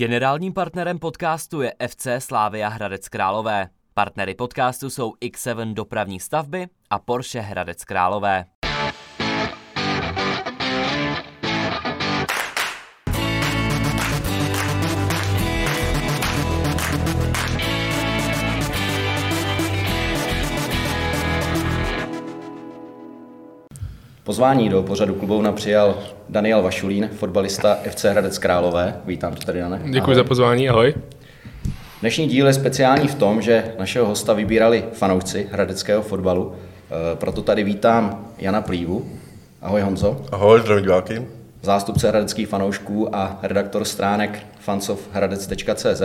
Generálním partnerem podcastu je FC Slávia Hradec Králové. Partnery podcastu jsou X7 dopravní stavby a Porsche Hradec Králové. Pozvání do pořadu klubovna přijal Daniel Vašulín, fotbalista FC Hradec Králové. Vítám tě tady, Dane. Děkuji za pozvání, ahoj. Dnešní díl je speciální v tom, že našeho hosta vybírali fanoušci hradeckého fotbalu. Eh, Proto tady vítám Jana Plívu. Ahoj Honzo. Ahoj, zdravím diváky. Zástupce hradeckých fanoušků a redaktor stránek fansofhradec.cz.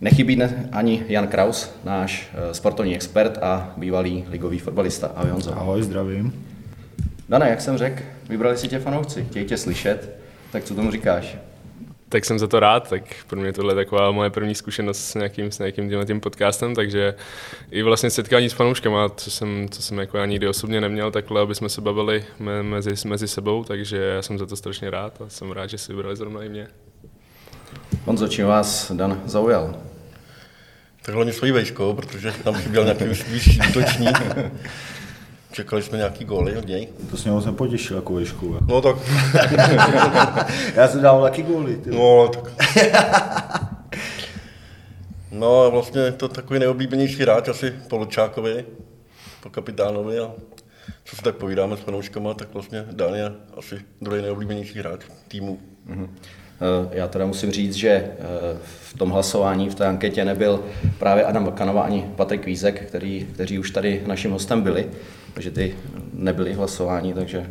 Nechybí dne ani Jan Kraus, náš eh, sportovní expert a bývalý ligový fotbalista. Ahoj Honzo. Ahoj, zdravím. Dane, jak jsem řekl, vybrali si tě fanoušci, chtějí tě slyšet, tak co tomu říkáš? Tak jsem za to rád, tak pro mě tohle je taková moje první zkušenost s nějakým, s nějakým tímhle tím podcastem, takže i vlastně setkání s fanouškama, co jsem, co jsem jako já nikdy osobně neměl, takhle, aby jsme se bavili me, mezi, mezi sebou, takže já jsem za to strašně rád a jsem rád, že si vybrali zrovna i mě. Honzo, čím vás Dan zaujal? Tak hlavně svojí vejškou, protože tam chyběl nějaký vyšší útočník. Čekali jsme nějaký góly od něj. To s něho jsem potěšil jako vešku. Jako. No tak, Já jsem dával taky góly. Ty. no tak. No a vlastně je to takový nejoblíbenější hráč asi po Lučákovi, po kapitánovi a co si tak povídáme s fanouškama, tak vlastně Dan je asi druhý nejoblíbenější hráč týmu. Eh, Já teda musím říct, že eh, v tom hlasování, v té anketě nebyl právě Adam Vakanova ani Patrik Vízek, který, kteří už tady naším hostem byli, takže ty nebyli hlasování, takže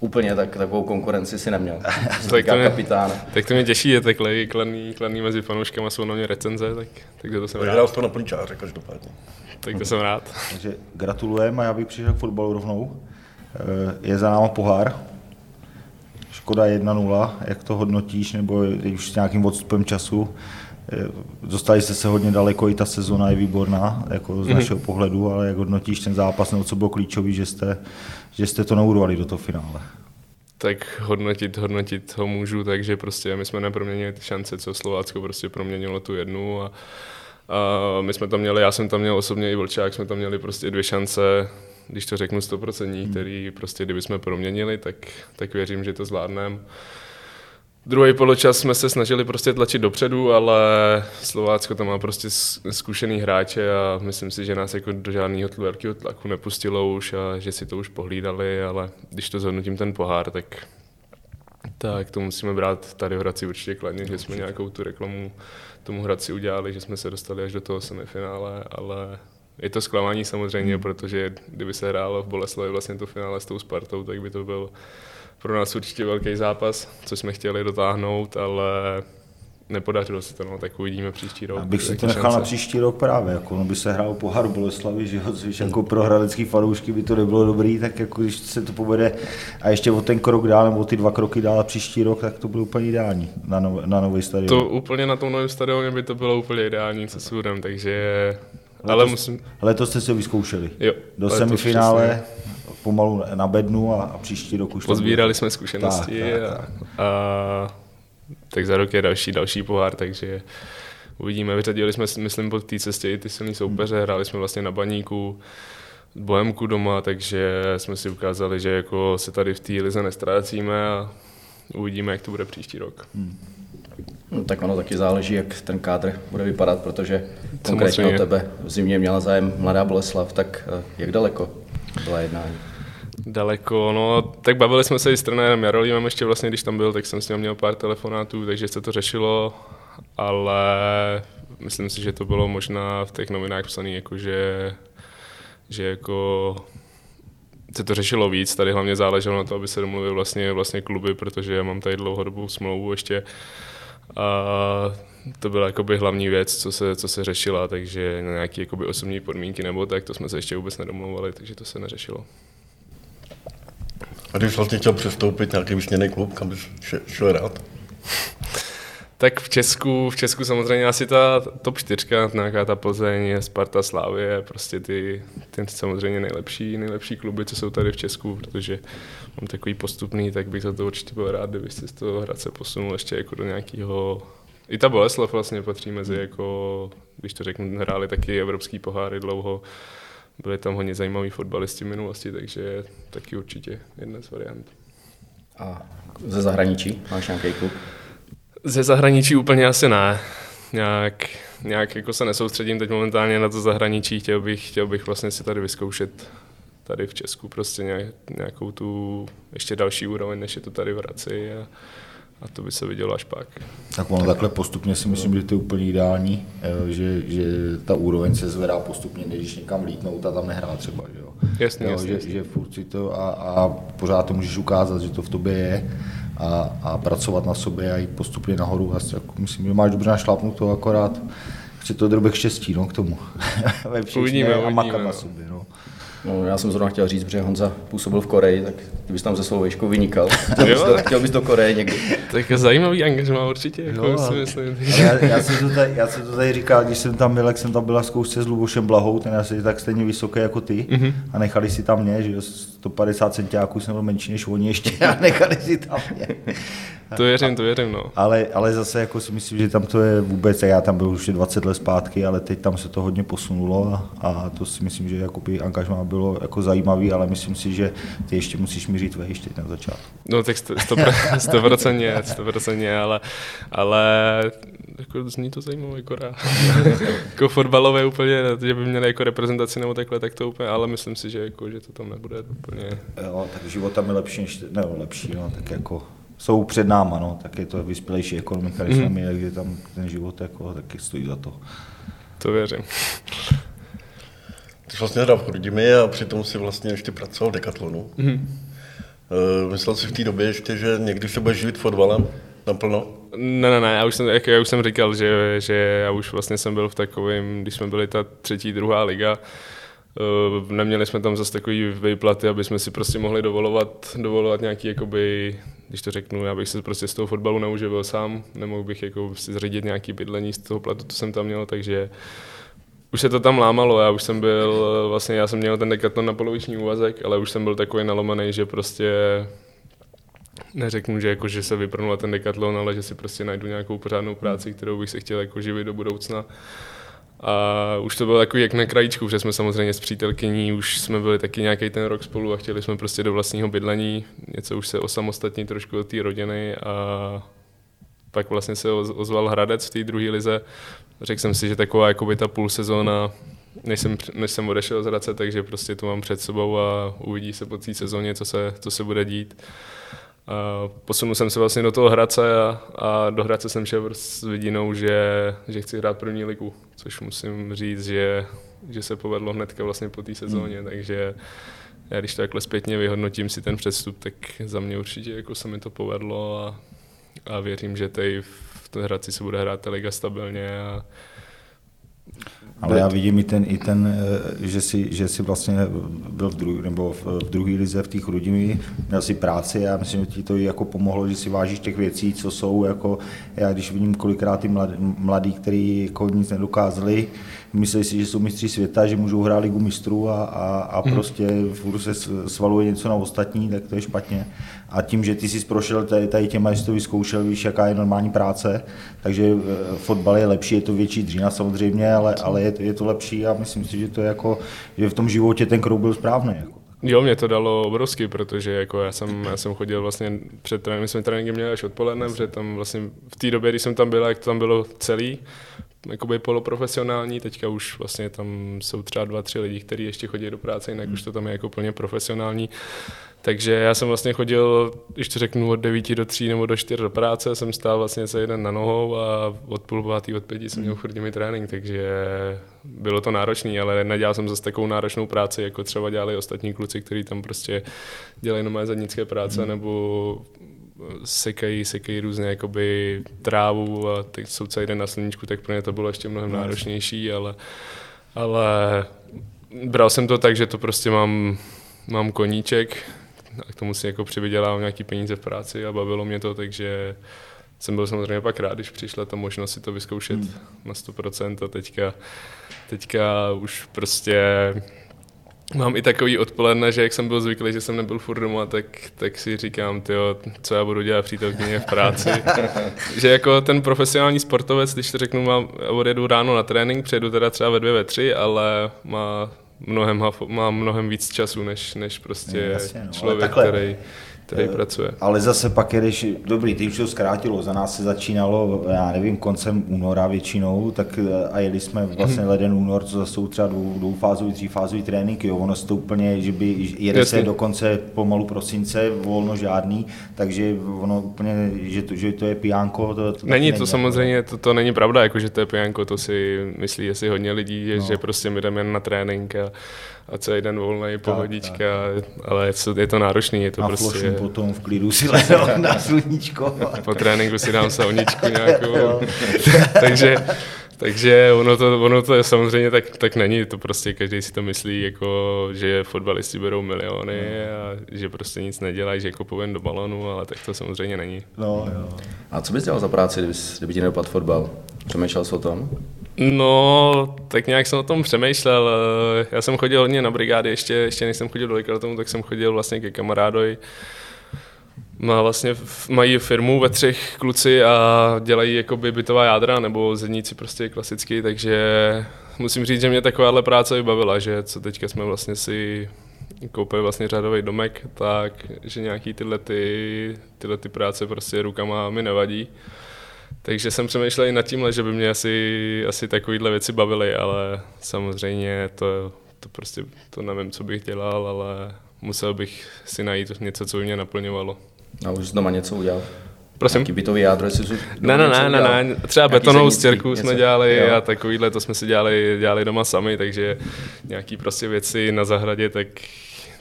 úplně tak, takovou konkurenci si neměl. Tak to mě- kapitána. Tak to mě těší, je takhle kladný, kladný mezi fanouškama jsou na mě recenze, tak, tak to jsem rád. z toho na plničáře každopádně. Tak to jsem rád. Takže gratulujeme a já bych přišel k fotbalu rovnou. Eh, Je za náma pohár. Škoda 1-0, jak to hodnotíš, nebo teď už s nějakým odstupem času. Eh, Dostali jste se hodně daleko, i ta sezona je výborná, jako z našeho pohledu, ale jak hodnotíš ten zápas, nebo co bylo klíčový, že jste, že jste to neurvali do toho finále? tak hodnotit, hodnotit ho můžu, takže prostě my jsme neproměnili ty šance, co Slovácko prostě proměnilo tu jednu a, a my jsme tam měli, já jsem tam měl osobně i Vlčák, jsme tam měli prostě dvě šance, když to řeknu 100%, který prostě kdyby jsme proměnili, tak, tak věřím, že to zvládneme. Druhý poločas jsme se snažili prostě tlačit dopředu, ale Slovácko tam má prostě zkušený hráče a myslím si, že nás jako do žádného velkého tlaku nepustilo už a že si to už pohlídali, ale když to zhodnotím ten pohár, tak tak to musíme brát tady v Hradci určitě kladně, že jsme nějakou tu reklamu tomu Hradci udělali, že jsme se dostali až do toho semifinále, ale je to zklamání samozřejmě, hmm. protože kdyby se hrálo v Boleslavi vlastně to finále s tou Spartou, tak by to byl pro nás určitě velký zápas, co jsme chtěli dotáhnout, ale nepodařilo se to, no, tak uvidíme příští rok. Abych si to nechal na šance. příští rok právě, jako no by se hrál pohár Boleslavy, že jo, což jako pro hradecký fanoušky by to nebylo dobrý, tak jako když se to povede a ještě o ten krok dál, nebo o ty dva kroky dál a příští rok, tak to bylo úplně ideální na, nov, na nový stadion. To úplně na tom novém stadioně by to bylo úplně ideální, co sudem, takže... Ale Letos- musím... Letos jste si ho vyzkoušeli. Jo, Do semifinále, pomalu na bednu a, a příští rok už Pozbírali jsme zkušenosti Tak, tak, a, tak. a tak za rok je další, další pohár, takže uvidíme. Vyřadili jsme, myslím, po té cestě i ty silný soupeře, hráli jsme vlastně na baníku, Bohemku doma, takže jsme si ukázali, že jako se tady v té lize nestrácíme a uvidíme, jak to bude příští rok. No, tak ono taky záleží, jak ten kádr bude vypadat, protože konkrétně o tebe v zimě měla zájem Mladá Boleslav, tak eh, jak daleko byla jednání? Daleko, no, tak bavili jsme se i s trenérem Jarolímem ještě vlastně, když tam byl, tak jsem s ním měl pár telefonátů, takže se to řešilo, ale myslím si, že to bylo možná v těch novinách psaný, jako že, že jako se to řešilo víc, tady hlavně záleželo na to, aby se domluvil vlastně, vlastně kluby, protože já mám tady dlouhodobou smlouvu ještě a to byla jakoby hlavní věc, co se, co se řešila, takže na nějaké jakoby osobní podmínky nebo tak, to jsme se ještě vůbec nedomlouvali, takže to se neřešilo. A když vlastně chtěl přestoupit nějaký vysněný klub, kam bys še- šel rád? Tak v Česku, v Česku samozřejmě asi ta top 4, nějaká ta Plzeň, Sparta, Slávie, prostě ty, ty samozřejmě nejlepší, nejlepší kluby, co jsou tady v Česku, protože mám takový postupný, tak bych za to určitě byl rád, kdybyste z toho Hradce posunul ještě jako do nějakého I ta Boleslav vlastně patří mezi, jako, když to řeknu, hráli taky evropský poháry dlouho. Byli tam hodně zajímaví fotbalisti v minulosti, takže taky určitě jedna z variant. A ze zahraničí máš nějaký klub? Ze zahraničí úplně asi ne. Nějak, nějak jako se nesoustředím teď momentálně na to zahraničí, chtěl bych, chtěl bych vlastně si tady vyzkoušet tady v Česku prostě nějak, nějakou tu ještě další úroveň, než je to tady v Hradci a, a to by se vidělo až pak. Tak ono takhle postupně si myslím, že to je úplně ideální, eh, že, že ta úroveň se zvedá postupně, když někam lítnout a tam nehrá třeba. Že, jo? Jasně, jo, jasně, že, jasně. že furt si to a, a, pořád to můžeš ukázat, že to v tobě je a, a pracovat na sobě a jít postupně nahoru. A jako, myslím, že máš dobře našlápnuto, akorát chce to drobek štěstí no, k tomu. Ve Uvidíme, a makat na no. sobě. No. No, já jsem zrovna chtěl říct, protože Honza působil v Koreji, tak ty bys tam se svou výškou vynikal. Chtěl bys, do, chtěl bys do Koreje někdy. Tak zajímavý angažmá určitě, jako Jo, si myslím. Já, já, jsem to tady, já jsem to tady říkal, když jsem tam byl, jak jsem tam byla zkoušce s Lubošem Blahou, ten je asi tak stejně vysoký jako ty, Mhm. mm-hmm. a nechali si tam mě, že jo, 150 centiáků jsem byl menší než oni ještě a nechali si tam mě. To věřím, to věřím, no. Ale, ale zase jako si myslím, že tam to je vůbec, já tam byl už 20 let zpátky, ale teď tam se to hodně posunulo a, to si myslím, že jakoby angažmá bylo jako zajímavý, ale myslím si, že ty ještě musíš mířit vejš teď na začátku. No tak sto- sto- stoprocentně, stoprocentně, ale, ale jako zní to zajímavé, jako, jako fotbalové úplně, že by měli jako reprezentaci nebo takhle, tak to úplně, ale myslím si, že, jako, že to tam nebude úplně. Jo, tak život tam je lepší, než, ne, lepší, no, tak jako jsou před náma, no, tak je to vyspělejší ekonomika, než tam je, takže tam ten život jako, taky stojí za to. To věřím. Ty jsi vlastně hrál v Chrudimi a přitom si vlastně ještě pracoval v Decathlonu. Mm-hmm. Myslel jsi v té době ještě, že někdy se budeš živit fotbalem naplno? Ne, ne, ne, já už jsem, jak já už jsem říkal, že, že já už vlastně jsem byl v takovém, když jsme byli ta třetí, druhá liga, Uh, neměli jsme tam zase takový výplaty, aby jsme si prostě mohli dovolovat, dovolovat nějaký, jakoby, když to řeknu, já bych se prostě z toho fotbalu neuživil sám, nemohl bych jako si zřídit nějaký bydlení z toho platu, to jsem tam měl, takže už se to tam lámalo, já už jsem byl, vlastně já jsem měl ten dekatlon na poloviční úvazek, ale už jsem byl takový nalomený, že prostě neřeknu, že, jako, že se vyprnu na ten dekatlon, ale že si prostě najdu nějakou pořádnou práci, kterou bych se chtěl jako živit do budoucna. A už to bylo takový jak na krajíčku, protože jsme samozřejmě s přítelkyní, už jsme byli taky nějaký ten rok spolu a chtěli jsme prostě do vlastního bydlení, něco už se osamostatnit trošku od té rodiny a pak vlastně se oz- ozval Hradec v té druhé lize. Řekl jsem si, že taková jakoby ta půl sezóna, než jsem, než jsem odešel z Hradce, takže prostě to mám před sebou a uvidí se po té sezóně, co se, co se bude dít. A posunul jsem se vlastně do toho Hradce a, a do Hradce jsem šel s vidinou, že, že chci hrát první ligu, což musím říct, že, že se povedlo hnedka vlastně po té sezóně, hmm. takže já když to takhle zpětně vyhodnotím si ten přestup, tak za mě určitě jako se mi to povedlo a, a věřím, že tady v té Hradci se bude hrát ta liga stabilně a Ale já vidím i ten, i ten eh, že, si, že si vlastně byl v druhé, nebo v, v druhé lize v té Chrudimi, měl si práci a já myslím, že ti to i jako pomohlo, že si vážíš těch věcí, co jsou, jako já když vidím kolikrát ty mladí, mladí kteří jako nic nedokázali, myslí si, že jsou mistři světa, že můžou hrát ligu mistrů a, a, a prostě furt se svaluje něco na ostatní, tak to je špatně. A tím, že ty jsi prošel tady, tady těma, že jsi to vyzkoušel, víš, jaká je normální práce, takže eh, fotbal je lepší, je to větší dřína samozřejmě, ale, ale je, to, je to lepší a myslím si, že to je jako, že v tom životě ten krok byl správný. Jako. Jo, mě to dalo obrovsky, protože jako já jsem, já jsem chodil vlastně před tréninkem, my jsme tréninky měli až odpoledne, protože tam vlastně v té době, kdy jsem tam byl, jak to tam bylo celý, jakoby poloprofesionální, teďka už vlastně tam jsou třeba dva, tři lidi, kteří ještě chodí do práce, jinak už to tam je jako plně profesionální. Takže já jsem vlastně chodil, když to řeknu, od 9 do 3 nebo do 4 do práce, jsem stál vlastně se jeden na nohou a od půl pátý, od pěti jsem měl furt mi trénink, takže bylo to náročné, ale nedělal jsem zase takovou náročnou práci, jako třeba dělali ostatní kluci, kteří tam prostě dělají normálně zadnické práce nebo sekají, sekají různě jakoby trávu a teď jsou celý den na sluníčku, tak pro ně to bylo ještě mnohem náročnější, ale, ale bral jsem to tak, že to prostě mám, mám koníček a k tomu si jako přivydělávám nějaký peníze v práci a bavilo mě to, takže jsem byl samozřejmě pak rád, když přišla ta možnost si to vyzkoušet hmm. na 100% a teďka, teďka už prostě mám i takový odpoledne, že jak jsem byl zvyklý, že jsem nebyl furt doma, tak, tak si říkám, tyjo, co já budu dělat přítelkyně v práci. že jako ten profesionální sportovec, když to řeknu, mám, odjedu ráno na trénink, přijedu teda třeba ve dvě, ve tři, ale má mnohem, má mnohem víc času, než, než prostě Jasně, no, člověk, který který e, pracuje. Ale zase pak jedeš, dobrý, ty už to zkrátilo, za nás se začínalo, já nevím, koncem února většinou, tak eh, a jeli jsme vlastně mhm. leden únor, co jsou třeba dvou, dvoufázový, třífázový tréninky, jo, ono se to úplně, že by, jede Jasně. se do konce pomalu prosince, volno žádný, takže ono úplně, že to, že to je pijánko, to, to není to není, samozřejmě, to, to není pravda, jako že to je pijánko, to si myslí asi hodně lidí, no. že prostě my jdeme na trénink a a celý den volný, pohodička, tak, tak. ale je to, je to náročný, je to a prostě... potom v klidu si ležel na sluníčko. po tréninku si dám sauničku nějakou. takže, takže ono to, ono to je samozřejmě tak, tak není, to prostě každý si to myslí, jako, že fotbalisti berou miliony no. a že prostě nic nedělají, že kopují do balonu, ale tak to samozřejmě není. No, jo. A co bys dělal za práci, kdyby, kdyby ti nedopadl fotbal? Přemýšlel jsi o tom? No, tak nějak jsem o tom přemýšlel. Já jsem chodil hodně na brigády, ještě, ještě než jsem chodil do tomu, tak jsem chodil vlastně ke kamarádovi. Má vlastně, mají firmu ve třech kluci a dělají jakoby bytová jádra nebo zedníci prostě klasicky, takže musím říct, že mě takováhle práce vybavila, že co teďka jsme vlastně si koupili vlastně řádový domek, tak že nějaký tyhle, ty, tyhle ty práce prostě rukama mi nevadí. Takže jsem přemýšlel i nad tímhle, že by mě asi, asi takovýhle věci bavily, ale samozřejmě to, to prostě to nevím, co bych dělal, ale musel bych si najít něco, co by mě naplňovalo. A už doma něco udělal? Prosím? Jaký bytový jádro, jestli jsi Ne, ne, ne, ne, ne, třeba betonovou stěrku jsme dělali jo. a takovýhle, to jsme si dělali, dělali doma sami, takže nějaký prostě věci na zahradě, tak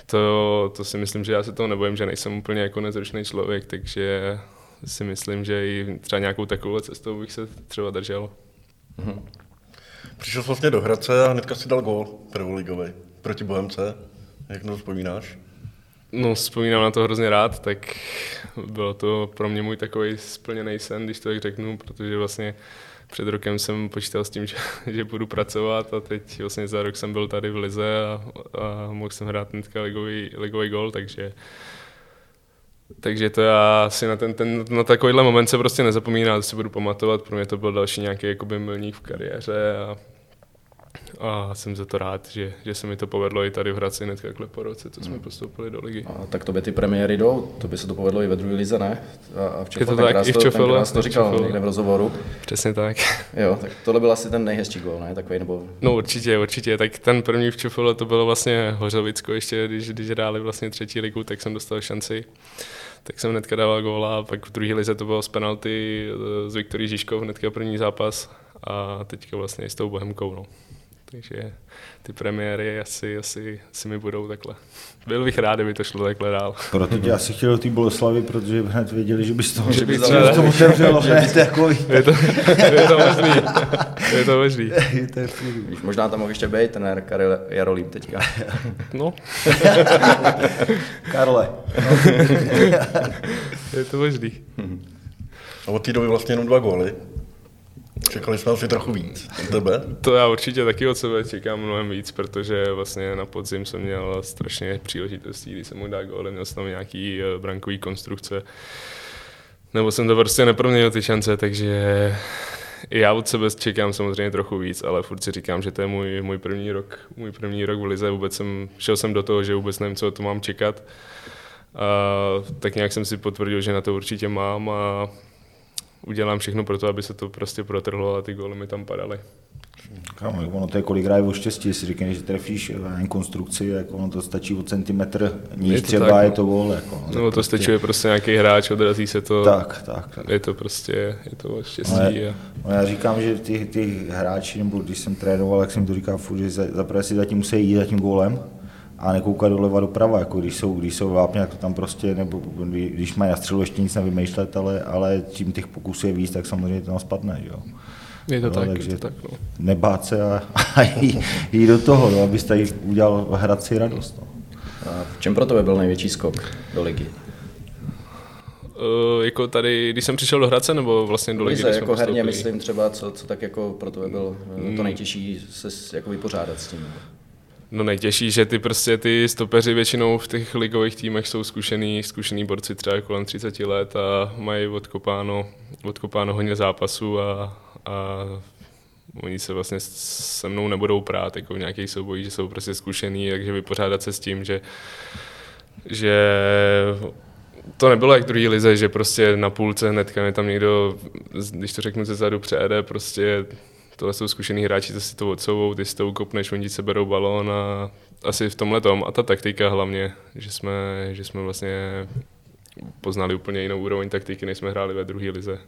to, to si myslím, že já se toho nebojím, že nejsem úplně jako nezručný člověk, takže si myslím, že i třeba nějakou takovou cestou bych se třeba držel. Mm-hmm. Přišel jsi vlastně do Hradce a hnedka si dal gól prvoligový proti Bohemce. Jak to vzpomínáš? No, vzpomínám na to hrozně rád, tak bylo to pro mě můj takový splněný sen, když to tak řeknu, protože vlastně před rokem jsem počítal s tím, že, že budu pracovat a teď vlastně za rok jsem byl tady v Lize a, a mohl jsem hrát hnedka ligový, ligový gol, takže takže to já si na, ten, ten, na takovýhle moment se prostě nezapomíná, to si budu pamatovat, pro mě to byl další nějaký jakoby milník v kariéře a a jsem za to rád, že, že se mi to povedlo i tady v Hradci hned takhle po roce, co jsme hmm. postoupili do ligy. A tak to by ty premiéry jdou, to by se to povedlo i ve druhé lize, ne? A v Čofle, to tak, i v Čofle, to říkal někde v rozhovoru. Přesně tak. Jo, tak tohle byl asi ten nejhezčí gol, ne? Takový, nebo... No určitě, určitě. Tak ten první v Čofle to bylo vlastně Hořovicko, ještě když, když hráli vlastně třetí ligu, tak jsem dostal šanci tak jsem hnedka dával góla a pak v druhé lize to bylo z penalty z eh, Viktorí Žižkov, hnedka první zápas a teďka vlastně s tou Bohemkou. No takže ty premiéry asi, asi, asi mi budou takhle. Byl bych rád, kdyby to šlo takhle dál. Proto tě asi chtěl do té Boleslavy, protože hned věděli, že bys to, že by to otevřelo hned takový. Je to, je to možný. Je to možný. Víš, možná tam mohl ještě být ten Karel Jarolím teďka. No. Karle. je to možný. A od té doby vlastně jenom dva góly. Čekali jsme asi trochu víc. Od tebe? To já určitě taky od sebe čekám mnohem víc, protože vlastně na podzim jsem měl strašně příležitostí, kdy jsem mu dal gól, měl jsem tam nějaký eh, brankový konstrukce. Nebo jsem to prostě neproměnil ty šance, takže já od sebe čekám samozřejmě trochu víc, ale furt si říkám, že to je můj, můj první rok, můj první rok v Lize. Vůbec jsem, šel jsem do toho, že vůbec nevím, co to mám čekat. A tak nějak jsem si potvrdil, že na to určitě mám a udělám všechno pro to, aby se to prostě protrhlo a ty góly mi tam padaly. Kámo, ono to je kolik hraje o štěstí, jestli říkáš, že trefíš jen konstrukci, jako ono to stačí o centimetr níž je třeba, tak, je to gól. Jako, no, to prostě... stačí prostě nějaký hráč, odrazí se to. Tak, tak, tak. Je to prostě, je to o štěstí. No, a... no, já říkám, že ty, ty hráči, nebo když jsem trénoval, jak jsem to říkal furt, že zaprvé si zatím musí jít za tím gólem, a nekoukat doleva doprava, jako když jsou, když jsou vápně, jak to tam prostě, nebo když mají na střelu ještě nic nevymýšlet, ale, ale čím těch pokusů je víc, tak samozřejmě to tam spadne, jo. Je to no, tak, takže je to tak, no. Nebát se a, a jít, jít, do toho, no, abyste udělal Hradci radost. No. A v čem pro tebe byl největší skok do ligy? Uh, jako tady, když jsem přišel do Hradce, nebo vlastně do ligy? Lize, jako herně myslím třeba, co, co tak jako pro tebe bylo to hmm. nejtěžší se jako vypořádat s tím. No nejtěžší, že ty prostě ty stopeři většinou v těch ligových týmech jsou zkušený, zkušený borci třeba kolem 30 let a mají odkopáno, odkopáno hodně zápasů a, a oni se vlastně se mnou nebudou prát jako v nějakých soubojích, že jsou prostě zkušený, takže vypořádat se s tím, že, že to nebylo jak druhý lize, že prostě na půlce hnedka je tam někdo, když to řeknu ze zadu přejede, prostě tohle jsou zkušený hráči, to si to odsouvou, ty si to ukopneš, oni se berou balón a asi v tomhle tom. A ta taktika hlavně, že jsme, že jsme vlastně poznali úplně jinou úroveň taktiky, než jsme hráli ve druhé lize.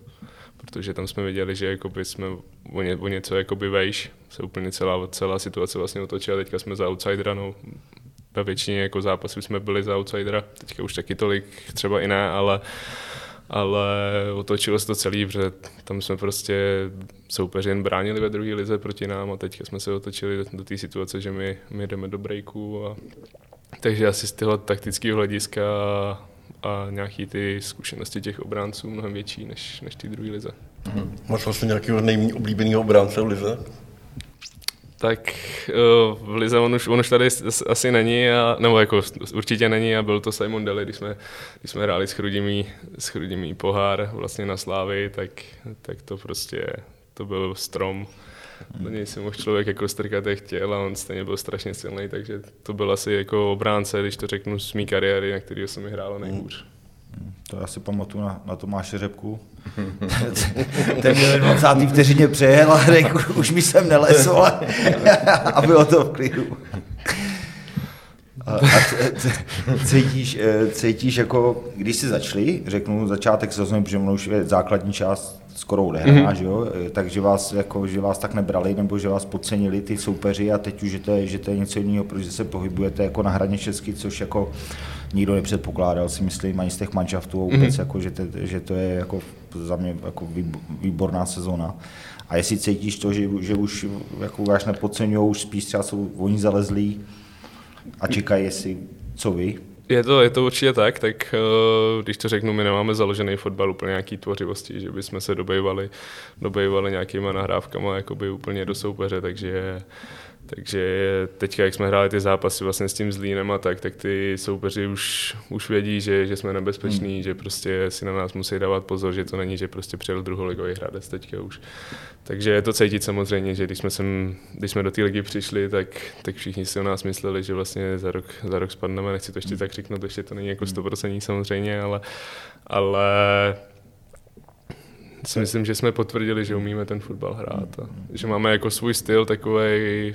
Protože tam jsme viděli, že jakoby jsme o, ně, o něco jakoby vejš, se úplně celá, celá situace vlastně otočila, teďka jsme za outsidera, no, ve většině jako zápasů jsme byli za outsidera, teďka už taky tolik třeba i ne, ale ale otočilo se to celý, protože tam jsme prostě soupeři jen bránili ve druhé lize proti nám a teďka jsme se otočili do, do té situace, že my, my jdeme do breaku a takže asi z toho taktického hlediska a, a nějaký ty zkušenosti těch obránců mnohem větší než, než ty druhé lize. Mm-hmm. Máš vlastně nějakého nejméně oblíbeného obránce v lize? Tak eh, v Lize on už, on už tady asi není, a, nebo jako určitě není a byl to Simon Deli, když jsme, když jsme hráli s Chrudimí, s Chrudimí pohár vlastně na Slávy, tak, tak to prostě, to byl strom. Do něj si mohl člověk jako strkat jak chtěl a on stejně byl strašně silný, takže to byl asi jako obránce, když to řeknu z mé kariéry, na který jsem hrál nejhůř. Mm. To já si pamatuju na, na Tomáše Řepku. Ten měl 20. vteřině přejel a řekl, už mi sem nelesl a bylo to v klidu. A, a cítíš, eh, cítíš jako, když jsi začali, řeknu začátek sezóny, protože už je základní část skoro odehraná, mm-hmm. že jo? Eh, takže vás, jako, že vás tak nebrali, nebo že vás podcenili ty soupeři a teď už že to je, že to je něco jiného, protože se pohybujete jako na hraně česky, což jako nikdo nepředpokládal, si myslím, ani z těch manšaftů vůbec, mm-hmm. jako, že, to, že to je jako za mě jako výborná sezóna. A jestli cítíš to, že, že už jako vás nepodceňují, už spíš třeba jsou oni zalezlí a čekají, jestli co vy, je to, je to určitě tak, tak uh, když to řeknu, my nemáme založený fotbal úplně nějaký tvořivosti, že bychom se dobejvali, dobejvali nějakýma nahrávkama jakoby úplně do soupeře, takže takže teďka, jak jsme hráli ty zápasy vlastně s tím Zlínem a tak, tak ty soupeři už, už vědí, že, že jsme nebezpeční, hmm. že prostě si na nás musí dávat pozor, že to není, že prostě přijel druholigový hradec teďka už. Takže je to cítit samozřejmě, že když jsme, sem, když jsme do té ligy přišli, tak, tak všichni si o nás mysleli, že vlastně za rok, za rok spadneme, nechci to ještě tak říknout, ještě to není jako 100% hmm. samozřejmě, ale, ale si myslím, že jsme potvrdili, že umíme ten fotbal hrát a že máme jako svůj styl takový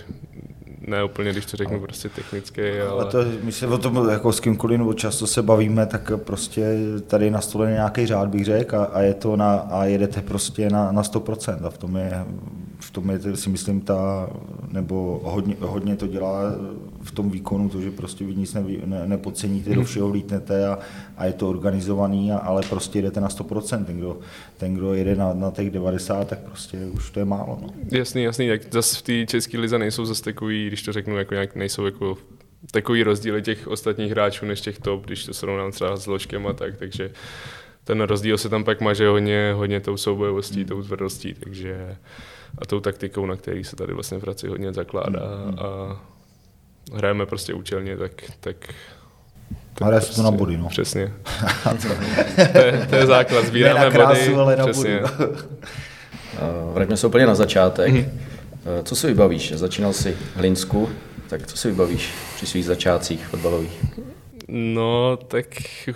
ne úplně, když to řeknu prostě technický, ale... A to, my se o tom jako s kýmkoliv nebo často se bavíme, tak prostě tady na stole nějaký řád bych řekl a, a, je to na, a jedete prostě na, na 100% a v tom je, v tom je si myslím ta, nebo hodně, hodně to dělá v tom výkonu, to, že prostě vy nic ne, ne, nepodceníte, do mhm. všeho vlítnete a, a je to organizovaný, a, ale prostě jedete na 100%. Ten, kdo, ten, kdo jede na, na těch 90, tak prostě už to je málo. No. Jasný, jasný, tak zase v té české lize nejsou zase takový, když to řeknu, jako nějak nejsou jako takový rozdíly těch ostatních hráčů než těch top, když to srovnám třeba s Ložkem a tak, takže ten rozdíl se tam pak maže hodně, hodně tou soubojovostí, hmm. tou tvrdostí, takže a tou taktikou, na který se tady vlastně v Hradci hodně zakládá hmm. a hrajeme prostě účelně, tak, tak tak Hraje prostě, to na body, no. Přesně. to, je, to je základ, sbíráme ne na krásu, body. ale na přesně. body. Vraťme se úplně na začátek. Mm. Co si vybavíš? Začínal jsi v Hlinsku, tak co si vybavíš při svých začátcích fotbalových? No, tak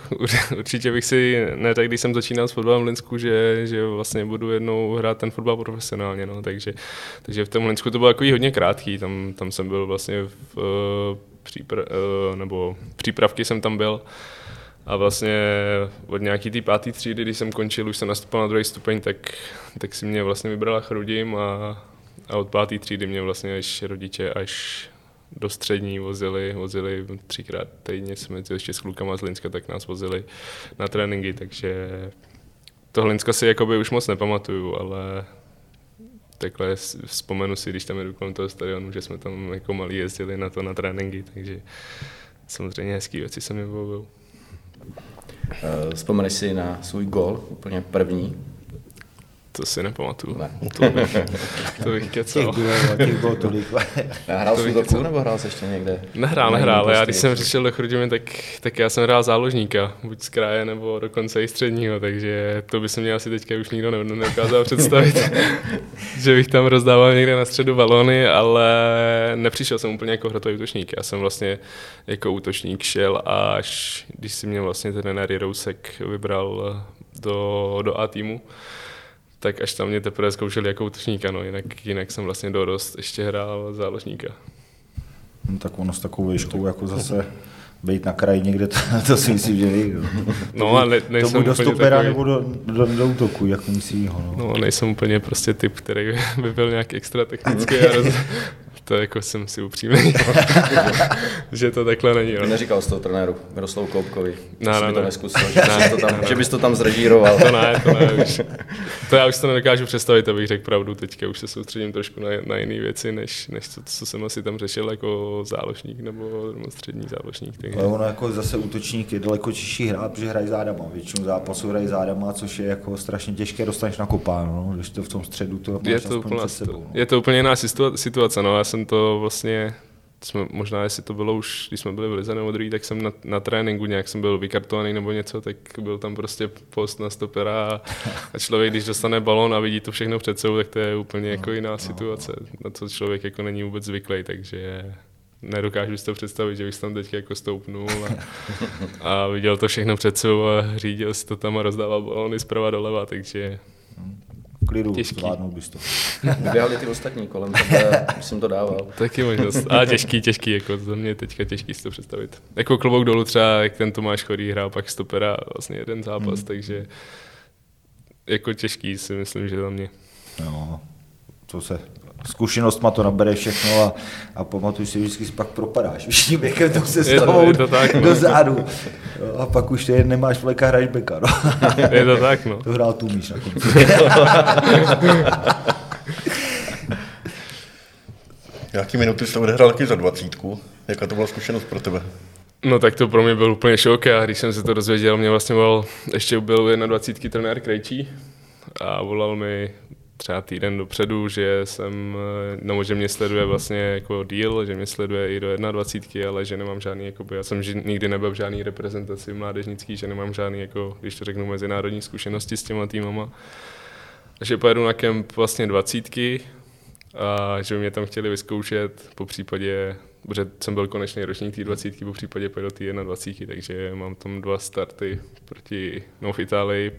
určitě bych si neřekl, když jsem začínal s fotbalem v Linsku, že, že vlastně budu jednou hrát ten fotbal profesionálně, no, takže, takže v tom Linsku to bylo takový hodně krátký, tam, tam jsem byl vlastně v, uh, přípr, uh, nebo přípravky jsem tam byl a vlastně od nějaký té páté třídy, když jsem končil, už jsem nastupoval na druhý stupeň, tak, tak si mě vlastně vybrala Chrudim a, a od páté třídy mě vlastně až rodiče až do střední vozili, vozili třikrát týdně, jsme ještě s klukama z Linska, tak nás vozili na tréninky, takže to Hlinska si jakoby už moc nepamatuju, ale takhle vzpomenu si, když tam jedu kolem toho stadionu, že jsme tam jako malí jezdili na to na tréninky, takže samozřejmě hezký věci se mi vybavují. Eh, vzpomeneš si na svůj gol, úplně první? To si nepamatuju. Ne. To bych, to bych Těch kecal. bylo, těch bylo tolik. Hrál To jsi kecal. nebo hrál jsi ještě někde? Nehrál, nehrál. Já posti když jsem přišel do Chrudimi, tak, tak já jsem hrál záložníka, buď z kraje nebo dokonce i středního, takže to by se mě asi teďka už nikdo ne- nedokázal představit, že bych tam rozdával někde na středu balony, ale nepřišel jsem úplně jako hrotový útočník. Já jsem vlastně jako útočník šel až když si mě vlastně trenér Jirousek vybral do, do A týmu, tak až tam mě teprve zkoušeli jako útočníka, no, jinak, jinak jsem vlastně dorost ještě hrál záložníka. No, tak ono s takovou výškou jako zase být na kraji někde, to, to si myslím, že ví. No a ne, To nejsem buď do úplně stopera takový, nebo do, do, do útoku, jako myslím ho. No. No, nejsem úplně prostě typ, který by byl nějak extra technický a roz... to jako jsem si upřímný, že to takhle není. Ty No. neříkal jsi to trenéru Miroslavu Koupkovi, že ne, by to ne. neskusil, že, Ne, bys to tam, ne, že bys to tam zrežíroval. To ne, to ne, už. To já už to nedokážu představit, abych řekl pravdu. Teďka už se soustředím trošku na, na jiné věci, než, než to, co jsem asi tam řešil jako záložník nebo, střední záložník. Takže... Ale ono jako zase útočník je daleko těžší hrát, protože hrají zádama. Většinu zápasů hrají zádama, což je jako strašně těžké, dostaneš na kopáno, no. když to v tom středu to máš je to, úplná, před sebou. No. je to úplně jiná situa- situace, no. Já jsem to vlastně, jsme, možná jestli to bylo už, když jsme byli v Lize nebo druhý, tak jsem na, na tréninku nějak jsem byl vykartovaný nebo něco, tak byl tam prostě post na stopera a, a člověk, když dostane balon a vidí to všechno před sebou, tak to je úplně jako jiná situace, na co člověk jako není vůbec zvyklý, takže nedokážu si to představit, že bych tam teď jako stoupnul a, a viděl to všechno před sebou a řídil si to tam a rozdával balony zprava doleva, takže V klidu Těžký. zvládnul bys to. Vyběhali ty ostatní kolem když jsem to dával. Taky možnost. A těžký, těžký, jako za mě teďka těžký si to představit. Jako klobouk dolů třeba, jak ten Tomáš Chorý hrál pak stopera vlastně jeden zápas, hmm. takže jako těžký si myslím, že za mě. No, to se zkušenost ma to nabere všechno a, a pamatuj si, vždycky si pak propadáš. Víš, tím věkem to se Je to- stavou je to tak, no. do zádu. Jo, a pak už ty nemáš vleka, hraješ beka. No. Je to tak, no. To hrál tu míš na konci. Jaký minuty jste odehrál taky za dvacítku? Jaká to byla zkušenost pro tebe? No tak to pro mě byl úplně šok a když jsem se to dozvěděl, mě vlastně volal, ještě byl 21 trenér Krejčí a volal mi třeba týden dopředu, že jsem, eh, no, že mě sleduje vlastně jako díl, že mě sleduje i do 21, ale že nemám žádný, jakoby, já jsem ži- nikdy nebyl v žádný reprezentaci mládežnický, že nemám žádný, jako, když to řeknu, mezinárodní zkušenosti s těma týmama. Že pojedu na kemp vlastně 20 a že by mě tam chtěli vyzkoušet, po případě, protože jsem byl konečný ročník té 20, po případě pojedu té 21, takže mám tam dva starty proti, no v Itálii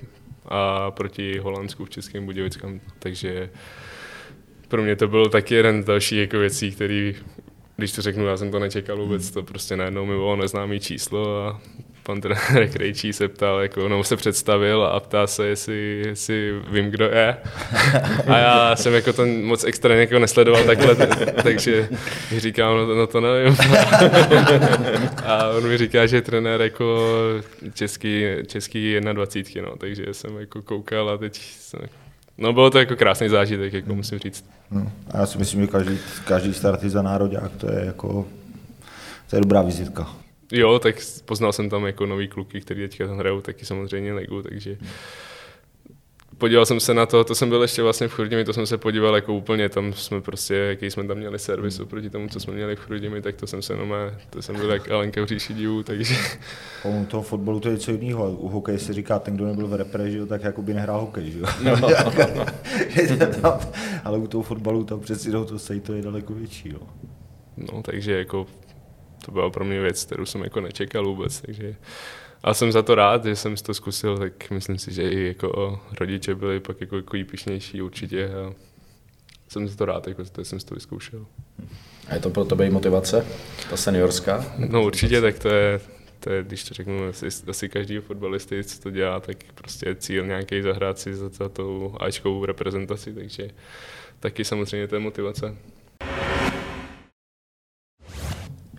a proti Holandsku v Českém Budějovickém, takže pro mě to byl taky jeden z dalších jako věcí, který, když to řeknu, já jsem to nečekal vůbec, to prostě najednou mi bylo neznámý číslo a pan trenér Krejčí se ptal, jako, no, se představil a ptá se, jestli, jestli vím, kdo je. A já jsem jako to moc extra jako nesledoval takhle, takže mi říkám, no, to- no to nevím. A on mi říká, že je trenér jako český, český 21, no, takže jsem jako koukal a teď jsem, No bylo to jako krásný zážitek, jako musím říct. No, a já si myslím, že každý, každý start za nároďák, to je jako, to je dobrá vizitka. Jo, tak poznal jsem tam jako nový kluky, který teďka tam hrajou taky samozřejmě ligu, takže podíval jsem se na to, to jsem byl ještě vlastně v Chrudimi, to jsem se podíval jako úplně, tam jsme prostě, jaký jsme tam měli servis oproti tomu, co jsme měli v Chrudimi, tak to jsem se jenom, to jsem byl jak Alenka v říši divů, takže U toho fotbalu to je něco jiného. U hokeje se říká, ten, kdo nebyl v repre, že jo, tak jako by nehrál hokej, že jo. Že to tam, ale u toho fotbalu tam přeci do to sej, to je daleko větší, jo. no, takže jako to byla pro mě věc, kterou jsem jako nečekal vůbec, takže a jsem za to rád, že jsem si to zkusil, tak myslím si, že i jako rodiče byli pak jako, jako pišnější určitě a jsem za to rád, jako, že jsem si to vyzkoušel. A je to pro tebe i motivace, ta seniorská? No určitě, tak to je, to je když to řeknu, asi, asi každý fotbalisty, co to dělá, tak prostě je cíl nějaký zahrát si za, za tou Ačkovou reprezentaci, takže taky samozřejmě to je motivace.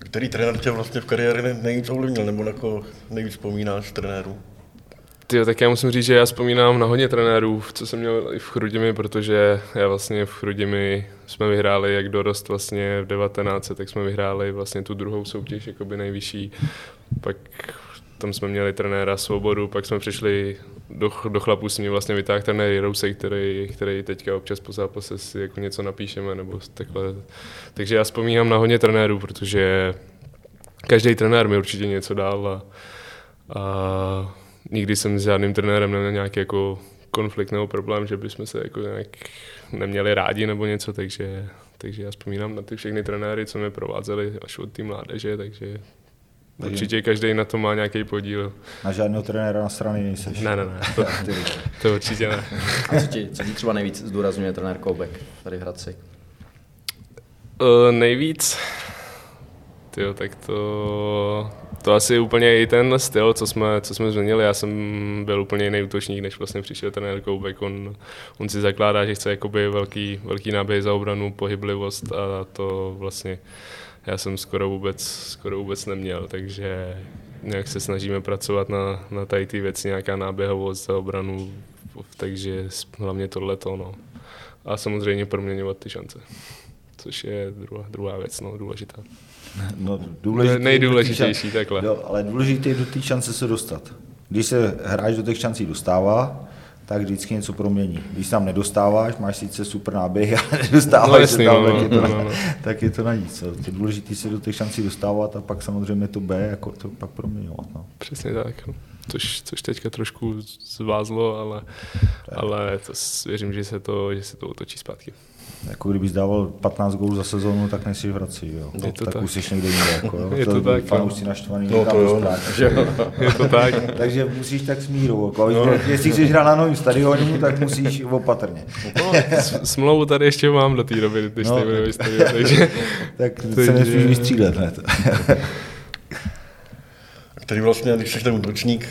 Který trenér tě vlastně v kariéře nej- nejvíc ovlivnil, nebo na koho nejvíc vzpomínáš trenérů? Tyjo, tak já musím říct, že já vzpomínám na hodně trenérů, co jsem měl i v Chrudimi, protože já vlastně v Chrudimi jsme vyhráli, jak dorost vlastně v 19, tak jsme vyhráli vlastně tu druhou soutěž, jakoby nejvyšší. Pak tam jsme měli trenéra Svobodu, pak jsme přišli do, do chlapů si mě vlastně vytáhl ten Rousek, který, který teďka občas po zápase si jako něco napíšeme nebo takhle. Takže já vzpomínám na hodně trenérů, protože každý trenér mi určitě něco dal a, a nikdy jsem s žádným trenérem neměl nějaký jako konflikt nebo problém, že bychom se jako nějak neměli rádi nebo něco, takže, takže já vzpomínám na ty všechny trenéry, co mě provázeli až od té mládeže, takže Určitě každý na to má nějaký podíl. Na žádného trenéra na strany nejseš. Ne, ne, ne, to, to určitě ne. A co ti, co ti třeba nejvíc zdůrazňuje trenér Koubek tady v Hradci? Uh, nejvíc? Tyjo, tak to, to asi úplně i ten styl, co jsme, co jsme změnili. Já jsem byl úplně jiný útočník, než vlastně přišel trenér Koubek. On, on si zakládá, že chce jakoby velký, velký náběh za obranu, pohyblivost a to vlastně já jsem skoro vůbec, skoro vůbec neměl, takže nějak se snažíme pracovat na, na tady ty věci, nějaká náběhovost za obranu, takže hlavně tohle to, no. A samozřejmě proměňovat ty šance, což je druhá, druhá věc, no, důležitá. No, důležitý Nejdůležitější, takhle. Jo, ale důležité je do té šance se dostat. Když se hráč do těch šancí dostává, tak vždycky něco promění. Když tam nedostáváš, máš sice super náběh, ale nedostáváš no, jasný, se tam, no, tak, je to, no, no, no. tak je to na nic. Je důležité se do těch šancí dostávat a pak samozřejmě to B, jako to pak proměňovat. No. Přesně tak. No. Což, což teďka trošku zvázlo, ale, ale to věřím, že se to, že se to otočí zpátky. Jako kdybys dával 15 gólů za sezónu, tak nejsi v Hradci, jo. Je to tak, tak. už jsi někde jinde, jako, jo. Je to tak, Fanoušci naštvaný, No, to jo. rozprát. Je to tak. Takže musíš tak s mírou, jako, no. jestli chceš hrát na novém stadionu, tak musíš opatrně. No, smlouvu tady ještě mám do té doby, když No. no. tady bude takže Tak se Takže- nesmíš vystřílet hned. Který vlastně, když jsi ten útočník,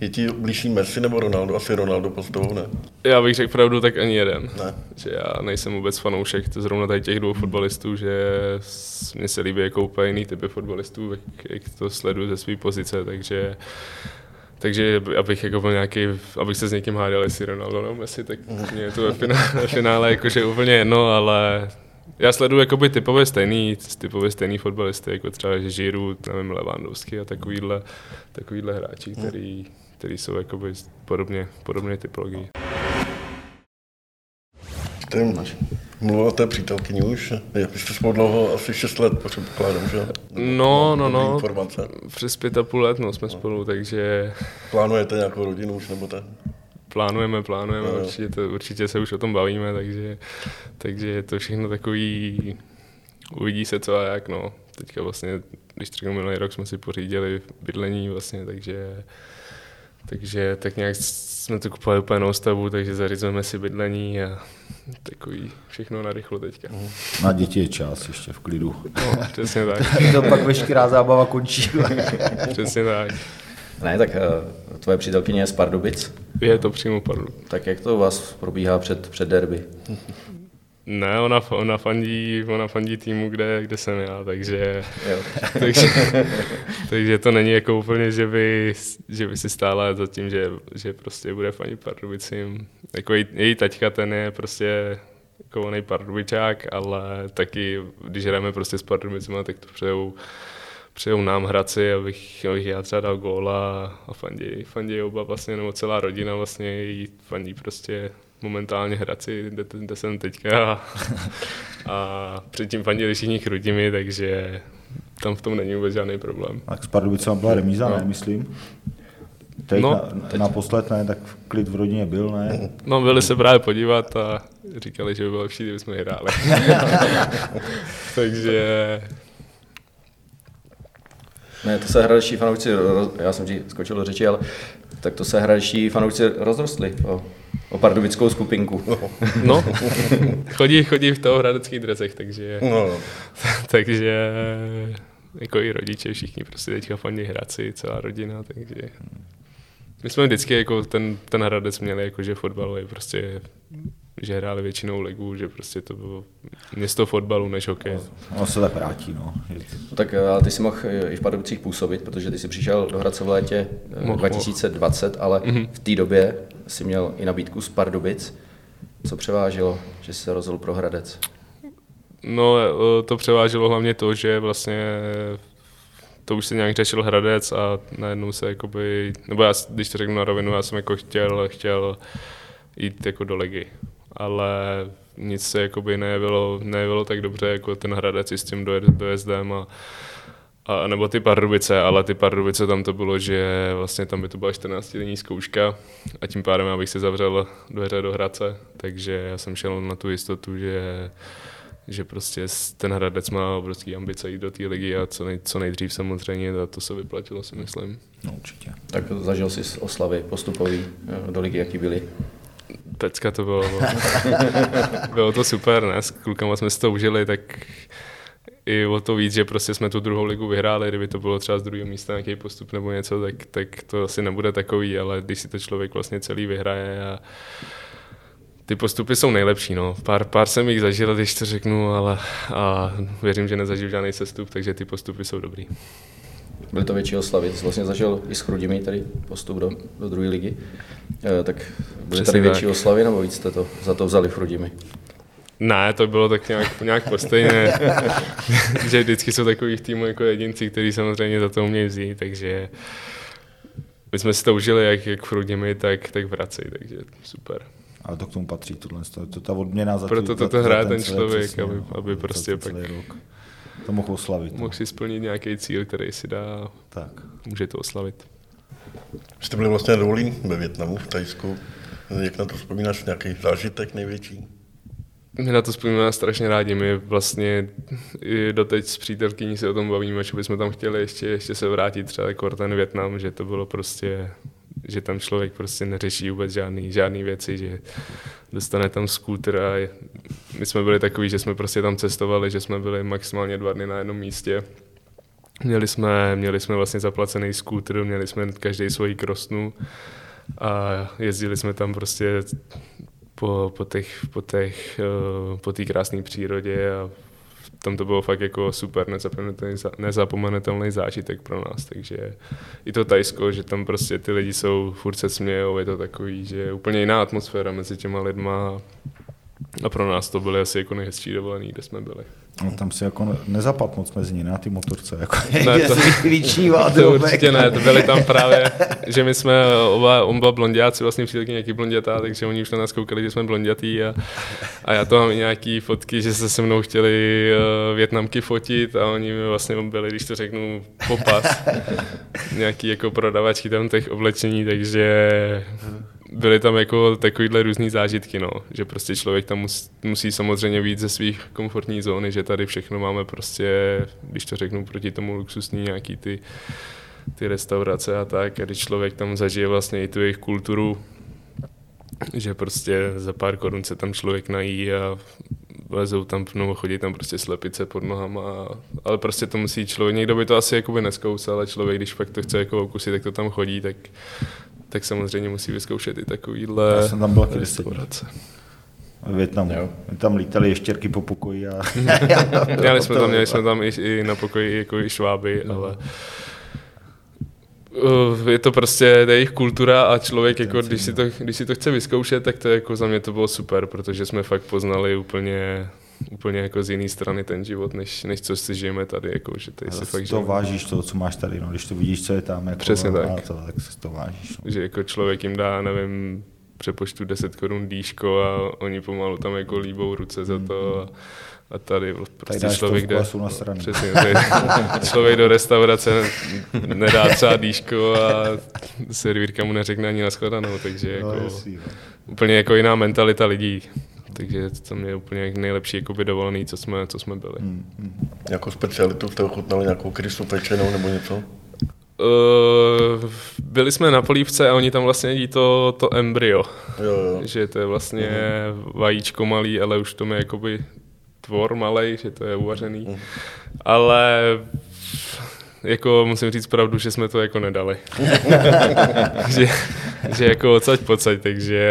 je ti blížší Messi nebo Ronaldo? Asi Ronaldo postavou, ne? já bych řekl pravdu, tak ani jeden. Ne. Že já nejsem vůbec fanoušek to zrovna tady těch dvou fotbalistů, že mně se líbí jako úplně jiný typy fotbalistů, jak, jak to sleduju ze své pozice, takže takže abych jako byl nějaký, abych se s někým hádal, jestli Ronaldo nebo Messi, tak mě je to ve finále, ve finále jakože úplně jedno, ale já sleduju jakoby typově stejný, typově stejný fotbalisty, jako třeba že Giroud, nevím, Lewandowski a takovýhle, takovýhle hráči, který, který jsou jakoby podobně, podobně typologii. Ty mluvil o té přítelkyni už. Vy jste spolu dlouho, asi 6 let, předpokládám, že? No, no, no. Informace. Přes pět a půl let no, jsme spolu, takže Plánujete nějakou rodinu už, nebo tak? plánujeme, plánujeme, jo. určitě, to, určitě se už o tom bavíme, takže, takže je to všechno takový, uvidí se co a jak, no. Teďka vlastně, když řeknu minulý rok, jsme si pořídili bydlení vlastně, takže takže tak nějak jsme to kupovali úplně novou stavbu, takže zařizujeme si bydlení a takový všechno na rychlo teďka. Na děti je čas ještě v klidu. No, přesně tak, to pak veškerá zábava končí. přesně tak. Ne, tak eh, tvoje přítelkyně je z Pardubic, Je to přímo padlo. tak jak to u vás probíhá před, před derby? Ne, ona, ona, fandí, ona fandí týmu, kde, kde jsem já, takže, Jo. takže, takže to není jako úplně, že by, že by si stála za tím, že, že prostě bude fandit Pardubicím. Jako její, její taťka, ten je prostě jako onej Pardubičák, ale taky, když hrajeme prostě s Pardubicima, tak to přejou, přejou nám Hradci, abych, abych já třeba dal góla a fandí, fandí oba vlastně, nebo celá rodina vlastně jí fandí prostě momentálně Hradci, kde, kde jsem teďka a, a předtím fandili všichni Chrudimi, takže tam v tom není vůbec žádný problém. Tak s Pardubicema byla remíza, No. ne, myslím. Teď No, na, teď. naposled ne, tak klid v rodině byl, ne? No, byli se právě podívat a říkali, že by bylo lepší, kdybychom hráli. takže Ne, to se hradečtí fanoušci, roz- já jsem ti skočil do řeči, ale tak to se hradečtí fanoušci rozrostli o, o pardubickou skupinku. no, chodí, chodí v toho hradeckých drezech, takže, No, no. takže jako i rodiče, všichni prostě teďka fandí Hradci, celá rodina, takže my jsme vždycky jako ten, ten Hradec měli jako, že fotbalový prostě že hráli většinou ligu, že prostě to bylo město fotbalu než hokej. Ono se tak vrátí, no. Je No tak ty si mohl eh, i v Pardubicích působit, protože ty jsi přišel do Hradce v létě eh, Mohl, 2020, ale v té době si měl i nabídku z Pardubic. Co převážilo, že jsi se rozhodl pro Hradec? No, eh, to převáželo hlavně to, že vlastně to už se nějak řešil Hradec a najednou se jakoby, nebo já, když to řeknu na rovinu, já jsem jako chtěl, chtěl jít jako do ligy, ale nic se jakoby nejevilo, nejevilo tak dobře jako ten Hradec s tím dojezdem a, a nebo ty Pardubice, ale ty Pardubice tam to bylo, že vlastně tam by to byla 14 denní zkouška a tím pádem abych si zavřel dveře do Hradce, takže já jsem šel na tu jistotu, že že prostě ten Hradec má obrovský ambice jít do té ligy a co, nej, co nejdřív samozřejmě a to se vyplatilo, si myslím. No určitě. Tak zažil jsi oslavy postupový eh, do ligy, jaký byly? Pecka to bylo. bylo to super, ne? S klukama jsme si to užili, tak i o to víc, že prostě jsme tu druhou ligu vyhráli, kdyby to bylo třeba z druhého místa nějaký postup nebo něco, tak, tak to asi nebude takový, ale když si to člověk vlastně celý vyhraje a ty postupy jsou nejlepší, no. Pár, pár jsem jich zažil, když to řeknu, ale a věřím, že nezažiju žádný sestup, takže ty postupy jsou dobrý. Byly to větší oslavy, ty jsi vlastně zažil i s Chrudimi tady postup do, do druhé ligy. E, tak byly tady větší tak. oslavy, nebo víc jste to za to vzali Chrudimi? Ne, to bylo tak nějak, nějak postejné, že vždycky jsou takových týmů jako jedinci, kteří samozřejmě za to umějí vzít, takže my jsme si to užili jak, jak v Chrudimi, tak, tak v Hradci, takže super. Ale to k tomu patří, tohle, to, to ta odměna za Proto to, to hraje ten člověk, přesně, aby, no, aby prostě pak rok. to mohl oslavit. No. Mohl si splnit nějaký cíl, který si dá, tak. může to oslavit. Jste byli vlastně rolí ve Větnamu, v Tajsku. Jak na to vzpomínáš, nějaký zážitek největší? My na to vzpomínáme strašně rádi. My vlastně i doteď s přítelkyní se o tom bavíme, že bychom tam chtěli ještě, ještě se vrátit třeba jako ten Větnam, že to bylo prostě že tam člověk prostě neřeší vůbec žádný, žádný věci, že dostane tam skútr a my jsme byli takový, že jsme prostě tam cestovali, že jsme byli maximálně dva dny na jednom místě. Měli jsme, měli jsme vlastně zaplacený skútr, měli jsme každý svoji krosnu a jezdili jsme tam prostě po, po těch, po těch, eh, po té krásné přírodě a tam to bylo fakt jako super nezapomenutelný zážitek pro nás, takže i to Tajsko, že tam prostě ty lidi jsou, furt se smějou, je to takový, že je úplně jiná atmosféra mezi těma lidma a pro nás to byly asi jako nejhezčí dovolený, kde jsme byli. No, tam si jako nezapad moc mezi ní na ty motorce, jako ne, to, to určitě ne, to byli tam právě, že my jsme oba, oba blondiáci, vlastně přítelky nějaký blondětá, takže oni už na nás koukali, že jsme blondětý a, a já to mám i nějaký fotky, že se se mnou chtěli uh, Větnamky fotit a oni mi vlastně byli, když to řeknu, popas, nějaký jako prodavačky tam těch oblečení, takže byly tam jako takovýhle různý zážitky, no. že prostě člověk tam mus, musí samozřejmě víc ze svých komfortní zóny, že tady všechno máme prostě, když to řeknu proti tomu luxusní nějaký ty, ty restaurace a tak, a když člověk tam zažije vlastně i tu jejich kulturu, že prostě za pár korun se tam člověk nají a lezou tam, nebo chodí tam prostě slepice pod nohama, ale prostě to musí člověk, někdo by to asi jakoby neskousal, ale člověk, když fakt to chce jako okusit, tak to tam chodí, tak tak samozřejmě musí vyzkoušet i takovýhle Já jsem tam byl restaurace. V Větnamu. Jo. Tam lítali ještěrky po pokoji. A... měli jsme tam, měli jsme tam i, i na pokoji jako i šváby, no. ale uh, je to prostě jejich kultura a člověk, jako, když, si to, když si to chce vyzkoušet, tak to jako za mě to bylo super, protože jsme fakt poznali úplně úplně jako z jiné strany ten život, než, než co si žijeme tady. Jako, že tady se fakt to žijeme. vážíš to, co máš tady, no, když to vidíš, co je tam. Jako, Přesně tak. To, tak si to vážíš. No. Že jako člověk jim dá, nevím, přepočtu 10 korun dýško a oni pomalu tam jako líbou ruce za to. A, a tady prostě tady člověk jde, na stranu. Přesně, tady, člověk do restaurace nedá třeba dýško a servírka mu neřekne ani nashledanou, takže no, jako, jasný, no. úplně jako jiná mentalita lidí takže to je úplně nejlepší jakoby dovolený, co jsme, co jsme byli. Hmm, hmm. Jako specialitu jste ochutnali nějakou krysu pečenou nebo něco? Uh, byli jsme na polívce a oni tam vlastně jedí to, to embryo. Jo, jo. Že to je vlastně uh-huh. vajíčko malý, ale už to je jakoby tvor malý, že to je uvařený. Uh-huh. Ale jako musím říct pravdu, že jsme to jako nedali. že, že jako odsaď pocať, takže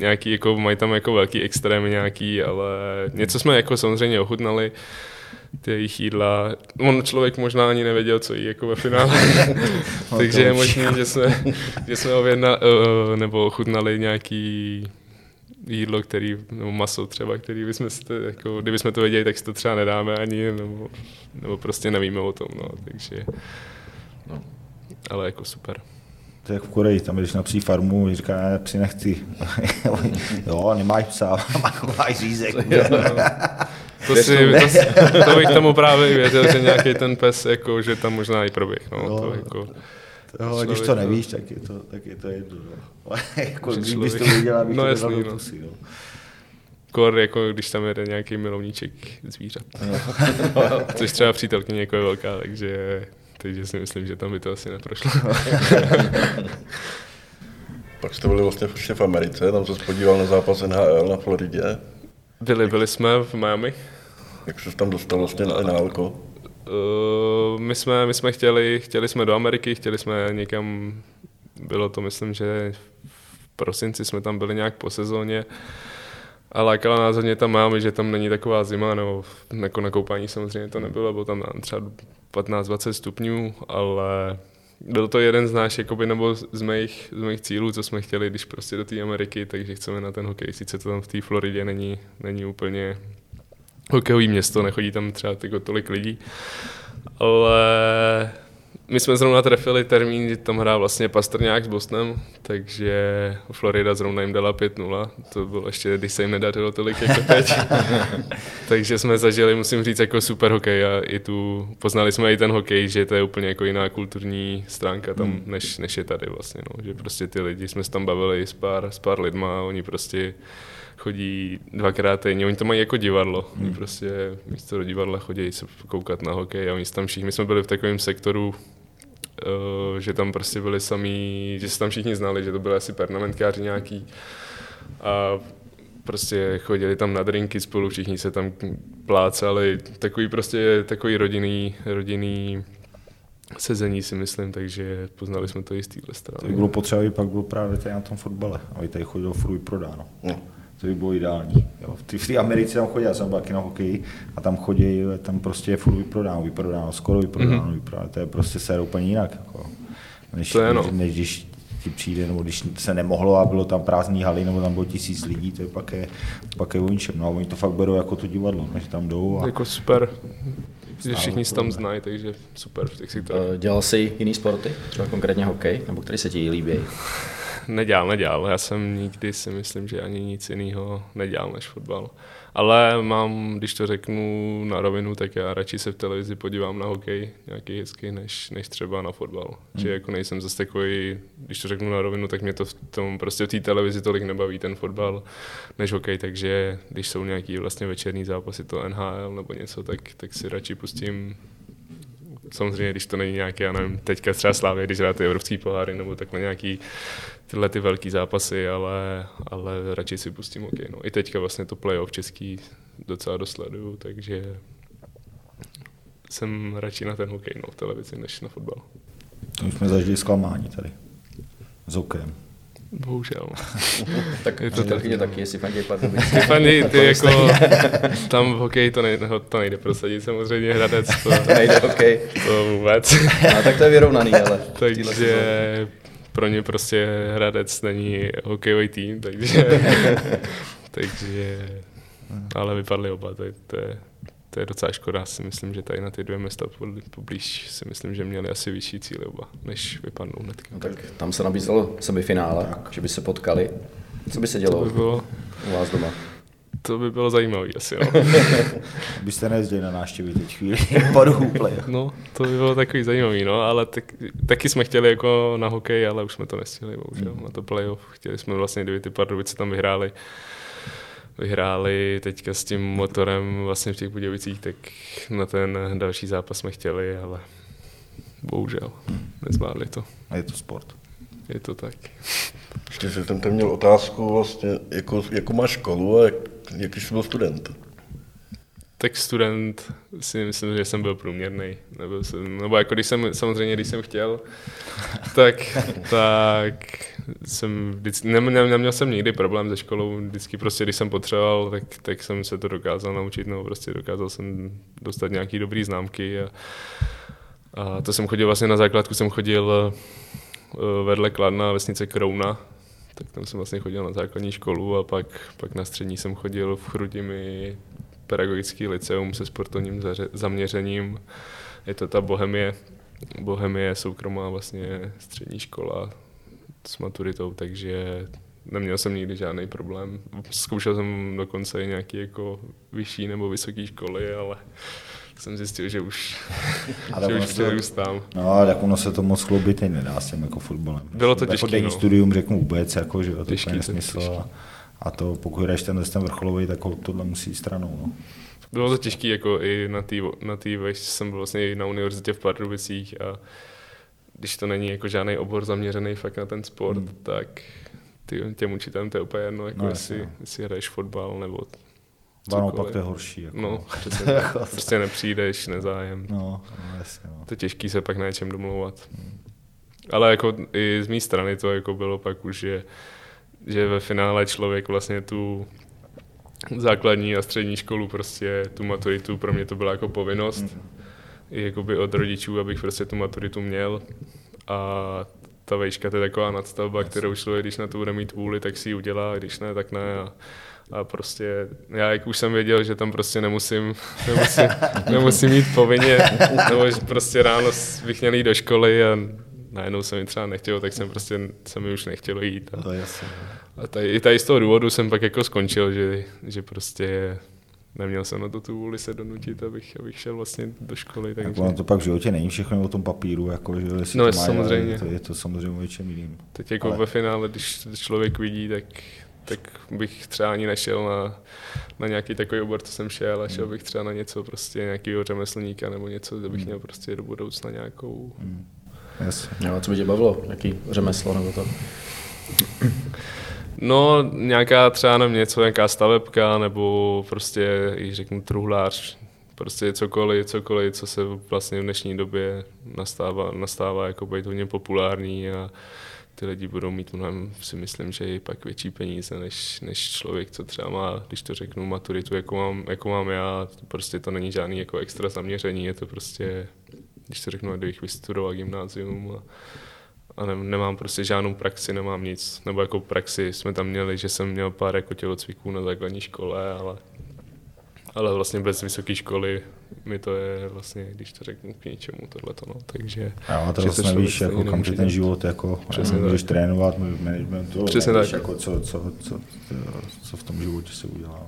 nějaký, jako, mají tam jako velký extrémy nějaký, ale něco jsme jako samozřejmě ochutnali, ty jejich jídla. On člověk možná ani nevěděl, co jí jako ve finále. Takže je možné, že jsme, že jsme ovědna, uh, nebo ochutnali nějaký jídlo, který, nebo maso třeba, který bychom si to, jako, kdybychom to věděli, tak si to třeba nedáme ani, nebo, nebo prostě nevíme o tom, no, takže, no, ale jako super. To je jak v Koreji, tam když na psí farmu, říká, ne, psi nechci. jo, nemáš psa, máš řízek. To, si, to, si, to bych tomu právě věděl, že nějaký ten pes, jako, že tam možná i proběh. No, Jo. to jako, Jo, když to nevíš, tak je to, tak je to jedno. No. jako, Že když bys to věděl, abych No to jasný, no. pusy, no. kor, jako když tam jede nějaký milovníček zvířat. Což třeba přítelkyně jako je velká, takže, takže si myslím, že tam by to asi neprošlo. Pak jste byli vlastně v Americe, tam se podíval na zápas NHL na Floridě. Byli, byli jsme v Miami. Jak se tam dostal vlastně na NHL? Uh, my jsme, my jsme chtěli, chtěli jsme do Ameriky, chtěli jsme někam, bylo to myslím, že v prosinci jsme tam byli nějak po sezóně a lákala nás hodně tam Miami, že tam není taková zima, nebo jako na koupání samozřejmě to nebylo, bylo tam třeba 15-20 stupňů, ale byl to jeden z náš, jakoby, nebo z mých, z mých cílů, co jsme chtěli, když prostě do té Ameriky, takže chceme na ten hokej. Sice to tam v té Floridě není, není úplně hokejový město, nechodí tam třeba tolik lidí, ale my jsme zrovna trefili termín, kdy tam hrál vlastně Pastrňák s Bostonem, takže Florida zrovna jim dala 5-0. To bylo ještě, když se jim nedařilo tolik jako teď. takže jsme zažili, musím říct, jako super hokej a i tu, poznali jsme i ten hokej, že to je úplně jako jiná kulturní stránka tam, než, než je tady vlastně, no. že prostě ty lidi, jsme se tam bavili s pár, s pár lidma, oni prostě chodí dvakrát týdně, oni to mají jako divadlo, oni prostě místo do divadla chodí se koukat na hokej a oni tam všichni, my jsme byli v takovém sektoru, že tam prostě byli samý, že se tam všichni znali, že to byly asi pernamentkáři nějaký a prostě chodili tam na drinky spolu, všichni se tam plácali, takový prostě takový rodinný, rodinný sezení si myslím, takže poznali jsme to i z téhle strany. bylo potřeba, aby pak bylo právě tady na tom fotbale, aby tady chodilo furt vyprodáno. No. To by bylo ideální. Jo. V té- V té Americe tam chodí, já jsem byl taky na hokeji, a tam chodí, tam prostě je furt vyprodáno, vyprodáno, skoro vyprodáno, mm-hmm. vyprodáno. To je prostě se úplně jinak. Jako. Než, To je no. než, než, když ti přijde, nebo když se nemohlo a bylo tam prázdný haly, nebo tam bylo tisíc lidí, to je pak je, pak je o ničem. No a oni to fakt berou jako to divadlo, než tam jdou a Jako super, že všichni se tam znají, takže super v těch sektorech. Eh, Dělal jsi jiný sporty, třeba konkrétně hokej, nebo který se ti líbí? Nedělal, nedělal. Já jsem nikdy si myslím, že ani nic jiného nedělal než fotbal. Ale mám, když to řeknu na rovinu, tak já radši se v televizi podívám na hokej nějaký hezký, než, než třeba na fotbal. Hmm. Že jako nejsem zase takový, když to řeknu na rovinu, tak mě to v tom prostě v té televizi tolik nebaví ten fotbal než hokej, takže když jsou nějaký vlastně večerní zápasy, to NHL nebo něco, tak, tak si radši pustím samozřejmě, když to není nějaký, já nevím, teďka třeba Slávě, když hrát ty evropský poháry nebo takhle nějaký tyhle ty velký zápasy, ale, ale radši si pustím hokej. No. I teďka vlastně to playoff český docela dosleduju, takže jsem radši na ten hokej no, v televizi, než na fotbal. to jsme zažili zklamání tady. S hokejem. Bohužel. Tak Je to tak, no. taky, jestli fandí Pardubice. Stefany, ty jako, tam v hokeji to nejde, to nejde prosadit samozřejmě, Hradec to, Nejde hokej. to vůbec. No, tak to je vyrovnaný, ale. takže pro ně prostě Hradec není hokejový tým, takže, takže ale vypadli oba, to je, to je, to je docela škoda, si myslím, že tady na ty dvě města poblíž si myslím, že měli asi vyšší cíle oba, než vypadnou hnedka. No, tak tam se nabízelo semifinále, že by se potkali. Co by se dělo To by bylo, u vás doma? to by bylo zajímavé asi, no. Byste nejezdili na návštěvy teď chvíli po play. No, to by bylo takový zajímavý, no, ale tak, taky jsme chtěli jako na hokej, ale už jsme to nestihli, bohužel, na to playoff. Chtěli jsme vlastně, kdyby ty Pardubice tam vyhráli, vyhráli teďka s tím motorem vlastně v těch Budějovicích, tak na ten další zápas jsme chtěli, ale bohužel nezvládli to. A je to sport. Je to tak. Ještě jsem tam měl otázku vlastně, jako, jako máš školu a jak, jaký jsi byl student? Tak student si myslím, že jsem byl průměrný. Nebyl jsem, nebo jako když jsem, samozřejmě, když jsem chtěl, tak, tak jsem vždycky, neměl, neměl jsem nikdy problém se školou, vždycky prostě, když jsem potřeboval, tak, tak jsem se to dokázal naučit, nebo prostě dokázal jsem dostat nějaký dobrý známky a, a to jsem chodil vlastně na základku, jsem chodil eh, vedle Kladna, vesnice Krouna, tak tam jsem vlastně chodil na základní školu a pak, pak na střední jsem chodil v Chrudimi pedagogický liceum se sportovním zaměřením. Je to ta Bohemie, Bohemie soukromá vlastně střední škola s maturitou, takže neměl jsem nikdy žádný problém. Zkoušel jsem dokonce i nějaký jako vyšší nebo vysoké školy, ale jsem zjistil, že už, Ale že už se- to neustám. No, tak ono se to moc chloubit teď nedá s tím jako fotbalem. Bylo to jako těžký, denní no. studium řeknu vůbec, jako, že jo, Těžký, to je nesmysl. těžký. A, to pokud jdeš ten, ten vrcholový, tak ho- tohle musí stranou. No. Bylo to těžké jako i na té na tý, jsem byl vlastně i na univerzitě v Pardubicích a když to není jako žádný obor zaměřený fakt na ten sport, hmm. tak ty, těm učitelům to je úplně jedno, jako No, no, jestli, no. jestli hraješ fotbal nebo Ba, no, pak to je horší. Jako. No, přesně, tak. prostě nepřijdeš, nezájem. No, no, jasně, no. To je těžký se pak na něčem domlouvat. Ale jako i z mé strany to jako bylo pak už, že, že ve finále člověk vlastně tu základní a střední školu prostě tu maturitu, pro mě to byla jako povinnost. I jakoby od rodičů, abych prostě tu maturitu měl. A ta vejška to je taková nadstavba, kterou člověk, když na to bude mít vůli, tak si ji udělá, a když ne, tak ne. A, a prostě já jak už jsem věděl, že tam prostě nemusím, nemusím, nemusím jít povinně, nebo že prostě ráno bych měl jít do školy a najednou se mi třeba nechtělo, tak jsem prostě, se mi už nechtělo jít. A, To je jasně. no. a tady, i tady z toho důvodu jsem pak jako skončil, že, že prostě neměl jsem na to tu vůli se donutit, abych, abych šel vlastně do školy. Takže... Jako to pak v životě není všechno o tom papíru, jako, že jestli No, to má, samozřejmě. Je to, je to samozřejmě o něčem jiným. Teď jako Ale- ve finále, když člověk vidí, tak, tak bych třeba ani nešel na, na nějaký takový obor, co jsem šel, a šel bych třeba na něco prostě nějakého řemeslníka nebo něco, kde bych měl prostě do budoucna nějakou... Jasně. Jo, co by tě bavilo? Jaký řemeslo nebo to? No, nějaká třeba nevím, něco, nějaká stavebka, nebo prostě, i řeknu, truhlář, prostě cokoliv, cokoliv, co se vlastně v dnešní době nastává, nastává jako být hodně populární a ty lidi budou mít mnohem, si myslím, že i pak větší peníze, než, než člověk, co třeba má, když to řeknu, maturitu, jako mám, jako mám já, prostě to není žádný jako extra zaměření, je to prostě, když to řeknu, kdybych vystudoval gymnázium a, a ne, nemám prostě žádnou praxi, nemám nic. Nebo jako praxi jsme tam měli, že jsem měl pár jako tělocviků na základní škole, ale, ale vlastně bez vysoké školy mi to je vlastně, když to řeknu k něčemu tohleto, no. Takže, A jo, to člověk nevíš, jako, kam ten život, jako, Přesně můžeš tak. trénovat, managementu, Přesně nevíš, tak. Jako, co, co, co, co, v tom životě se udělá.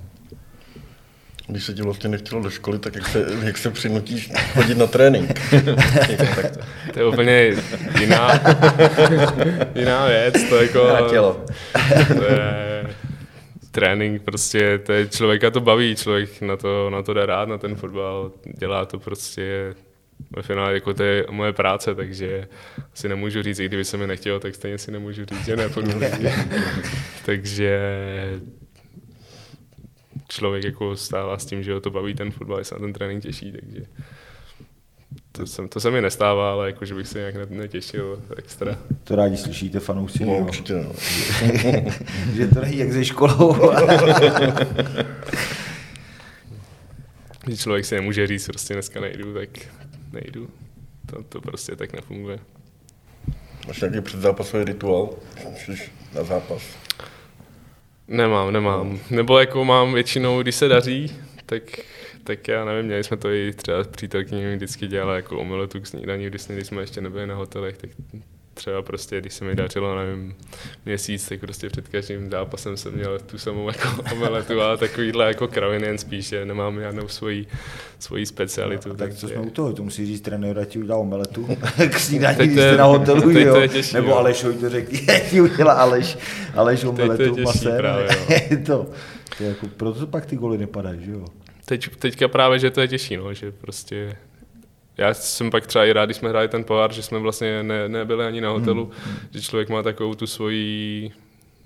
Když se ti vlastně nechtělo do školy, tak jak se, jak se přinutíš chodit na trénink? to, je úplně jiná, jiná věc, to jako... Na tělo. to je trénink prostě, to je, člověka to baví, člověk na to, na to jde rád, na ten fotbal, dělá to prostě ve finále, jako to je moje práce, takže si nemůžu říct, i kdyby se mi nechtělo, tak stejně si nemůžu říct, že nepůjdu. takže člověk jako stává s tím, že ho to baví ten fotbal, že se na ten trénink těší, takže to, jsem, to se mi nestává, ale jako, že bych se nějak ne- netěšil extra. To rádi slyšíte fanoušci, no, určitě no. že to není jak ze školou. Když člověk si nemůže říct, prostě dneska nejdu, tak nejdu. To, to prostě tak nefunguje. Máš nějaký předzápasový rituál? Jsi na zápas. Nemám, nemám. Nebo jako mám většinou, když se daří, tak, tak já nevím, měli jsme to i třeba přítelkyní vždycky dělali jako omeletu k snídaní, když, jsme- když jsme ještě nebyli na hotelech, tak třeba prostě, když se mi dařilo, nevím, měsíc, tak prostě před každým zápasem jsem měl tu samou jako omeletu, ale takovýhle jako kraviny jen spíš, že nemám žádnou svoji, svoji specialitu. No, tak co takže- jsme u toho, to musí říct trenér, ať ti udělá omeletu k snídaní, když to jste na hotelu, teď to jo? je těžší, Nebo. Alešovi to řekni, ať ti udělá Aleš, Aleš to je omeletu těžší právě, jo. To, to je jako, proto pak ty goly nepadají, že jo? Teď, teďka právě, že to je těžší, no, že prostě já jsem pak třeba i rád, když jsme hráli ten pohár, že jsme vlastně ne, nebyli ani na hotelu, hmm. že člověk má takovou tu svoji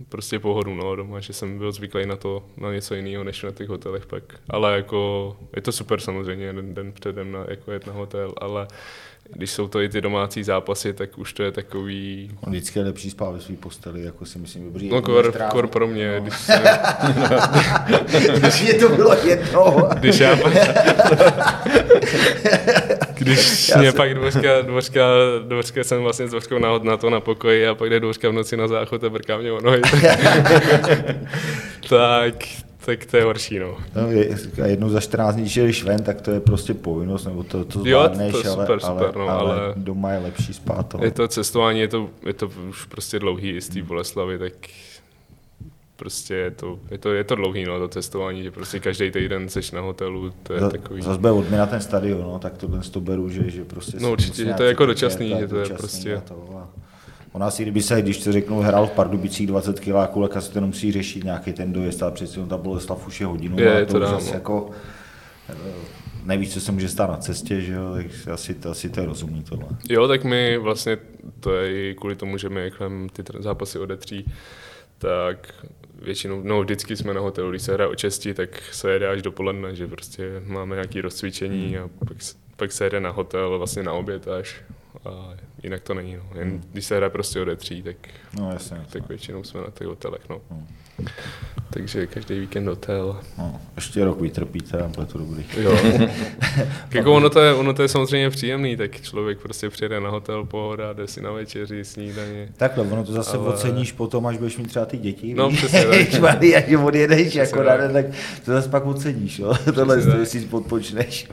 prostě pohodu no, doma, že jsem byl zvyklý na to, na něco jiného, než na těch hotelech pak. Ale jako, je to super samozřejmě, jeden den předem na, jako jet na hotel, ale když jsou to i ty domácí zápasy, tak už to je takový, On vždycky je lepší spát ve své posteli, jako si myslím, dobrý. no jako kor, kor pro mě, No. když, se, Když je to bylo jedno. když já Když mě pak dvořka, dvořka, dvořka jsem vlastně s dvořkou na, na to na pokoji a pak jde dvořka v noci na záchod a brká mě o nohy. tak, tak to je horší, no. no je, a jednou za 14 dní, že jdeš ven, tak to je prostě povinnost, nebo to, to zvládneš, jo, to je super, ale, super, no, ale, ale, doma je lepší spát. Ale. Je to cestování, je to, je to už prostě dlouhý z té Boleslavy, tak prostě je to, je to, je to dlouhý, no, to cestování, že prostě každý týden seš na hotelu, to je Za, takový... Zase bude odměna ten stadion, no, tak to to beru, že, že prostě... No určitě, že to je jako dočasný, že to je prostě... To, u nás, kdyby se, když se řeknu, hrál v Pardubicích 20 kiláků, tak asi to nemusí řešit nějaký ten dojezd, ale přeci ta Boleslav už je hodinu, je, a to, to dám, zase no. jako nevíš, co se může stát na cestě, že jo, tak asi, asi to je rozumný tohle. Jo, tak my vlastně, to je i kvůli tomu, že my ty zápasy odetří, tak většinou, no vždycky jsme na hotelu, když se hraje o česti, tak se jede až dopoledne, že prostě máme nějaké rozcvičení a pak, pak se jede na hotel vlastně na oběd až a jinak to není. No. Jen když se hraje prostě odetří, tak, no, jasně, tak většinou jsme na těch hotelech. No. Hmm. Takže každý víkend hotel. No, ještě rok vytrpíte a bude to dobrý. Jo. jako ono to, je, ono to je samozřejmě příjemný, tak člověk prostě přijede na hotel, pohoda, jde si na večeři, snídaně. Takhle, ono to zase ale... oceníš potom, až budeš mít třeba ty děti. No přesně tak. Když až odjedeš jako na den, tak to zase pak oceníš, jo? Tohle, to, si podpočneš.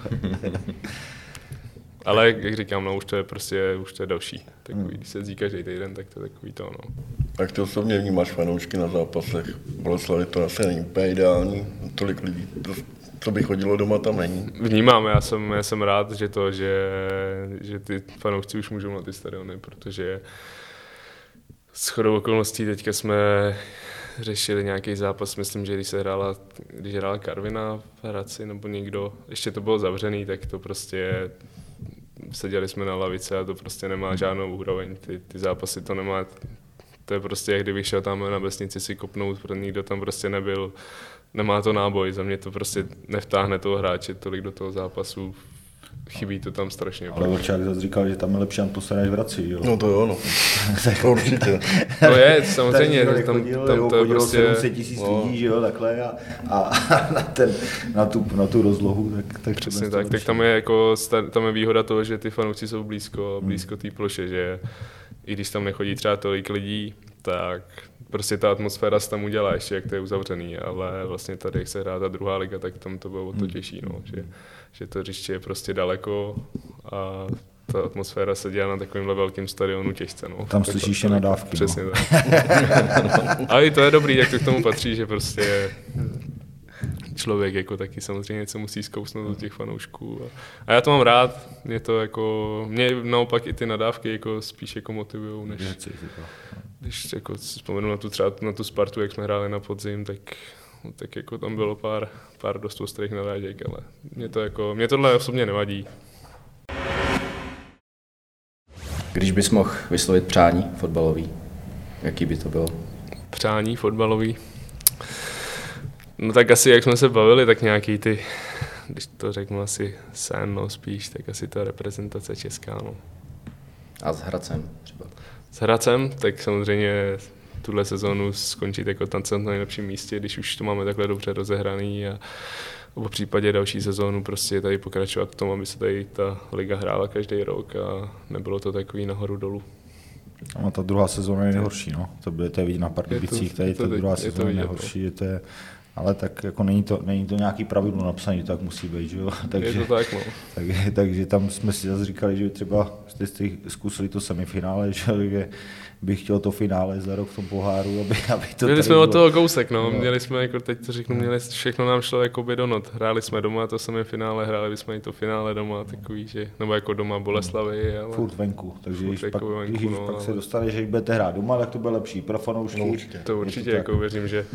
Ale jak říkám, no už to je prostě, už to je další. Takový, hmm. když se jezdí každý týden, tak to je takový to, no. Jak ty osobně vnímáš fanoušky na zápasech? Boleslavy to asi není úplně ideální, tolik lidí, to, co by chodilo doma, tam není. Vnímám, já jsem, já jsem rád, že to, že, že ty fanoušci už můžou na ty stadiony, protože s chodou okolností teďka jsme řešili nějaký zápas, myslím, že když se hrála, když hrála Karvina v Hradci nebo někdo, ještě to bylo zavřený, tak to prostě seděli jsme na lavice a to prostě nemá žádnou úroveň. Ty, ty zápasy to nemá, to je prostě, jak kdybych šel tam na vesnici si kopnout, protože nikdo tam prostě nebyl, nemá to náboj, za mě to prostě nevtáhne toho hráče tolik do toho zápasu, chybí to tam strašně. Ale Vlčák zase říkal, že tam je lepší atmosféra než v Hradci, jo? No to jo, no. to určitě. To je, samozřejmě. tam, tam, chodil, tam to je prostě... 700 tisíc no. lidí, že jo, takhle a, a, na, ten, na, tu, na tu rozlohu, tak, tak Přesně tak, tak tam je jako, tam je výhoda toho, že ty fanoušci jsou blízko, Hmm. blízko té ploše, že i když tam nechodí třeba tolik lidí, tak prostě ta atmosféra se tam udělá ještě, jak to je uzavřený, ale vlastně tady, jak se hrá ta druhá liga, tak tam to bylo o to Hmm. těžší, no, že, že to hřiště je prostě daleko a ta atmosféra se dělá na takovémhle velkém stadionu těžce. No. Tam Tak slyšíš to, je nadávky. Přesně no. tak. A i to je dobrý, jak to k tomu patří, že prostě člověk jako taky samozřejmě něco musí zkousnout do těch fanoušků. A, a já to mám rád, mě to jako, mě naopak i ty nadávky jako spíš jako motivujou, než, když jako si vzpomenu na tu třeba na tu Spartu, jak jsme hráli na podzim, tak tak jako tam bylo pár, pár dost ostrých narážek, ale mě to jako, mě tohle osobně nevadí. Když bys mohl vyslovit přání fotbalový, jaký by to bylo? Přání fotbalový? No tak asi, jak jsme se bavili, tak nějaký ty, když to řeknu asi sen, no spíš, tak asi ta reprezentace česká, no. A s Hradcem třeba? S Hradcem, tak samozřejmě tuhle sezónu skončit jako tam na nejlepším místě, když už to máme takhle dobře rozehraný a v případě další sezónu prostě tady pokračovat v tom, aby se tady ta liga hrála každý rok a nebylo to takový nahoru dolů. No, ta druhá sezóna je nejhorší, no. To budete vidět na Pardubicích, tady ta druhá sezóna je nejhorší, je to je, ale tak jako není to, není to nějaký pravidlo napsané, tak musí být, že jo? Takže, je to tak, no. tak, takže tam jsme si zase říkali, že třeba jste zkusili to semifinále, že, že bych chtěl to finále za rok v tom poháru, aby, aby to Měli jsme od toho kousek, no. no. Měli jsme, jako teď to řeknu, měli, všechno nám šlo jako by do not. Hráli jsme doma to semifinále, hráli jsme i to finále doma, takový, že, nebo jako doma Boleslavy. Ale... Furt venku, takže Furt když pak, venku, když no, pak ale... se dostane, že budete hrát doma, tak to bude lepší pro fanoušky. No, určitě. To určitě, to jako věřím, že,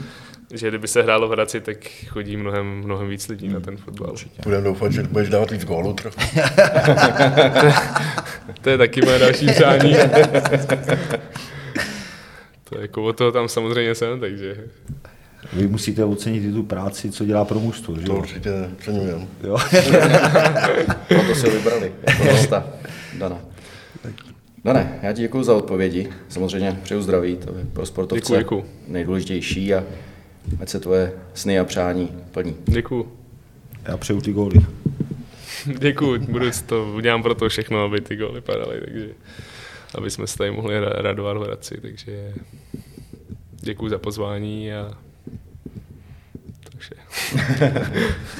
že kdyby se hrálo v Hradci, tak chodí mnohem, mnohem víc lidí hmm. na ten fotbal. Budeme doufat, že budeš dávat víc gólů trochu. to je taky moje další přání. to je jako o toho tam samozřejmě jsem, takže... Vy musíte ocenit i tu práci, co dělá pro mužstvo, že To určitě ceňujeme. Jo. Proto si ho vybrali jako hosta. Dana. Dane, já ti děkuji za odpovědi. Samozřejmě přeju zdraví, to je pro sportovce děkuji, děkuji. nejdůležitější a ať se tvoje sny a přání plní. Děkuji. Já přeju ty góly. Děkuji, budu to, udělám pro to všechno, aby ty góly padaly, takže aby jsme se tady mohli radovat v Hradci, takže děkuji za pozvání a takže.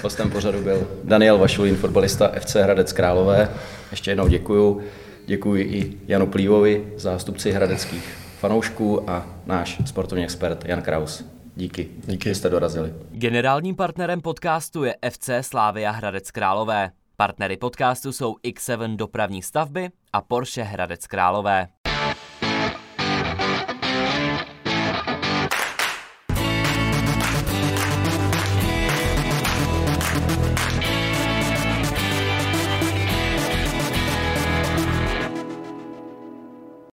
Hostem pořadu byl Daniel Vašulín, fotbalista FC Hradec Králové. Ještě jednou děkuju. Děkuji i Janu Plívovi, zástupci hradeckých fanoušků a náš sportovní expert Jan Kraus. Díky, Díky. že jste dorazili. Generálním partnerem podcastu je FC Slávia Hradec Králové. Partnery podcastu jsou X7 dopravní stavby a Porsche Hradec Králové.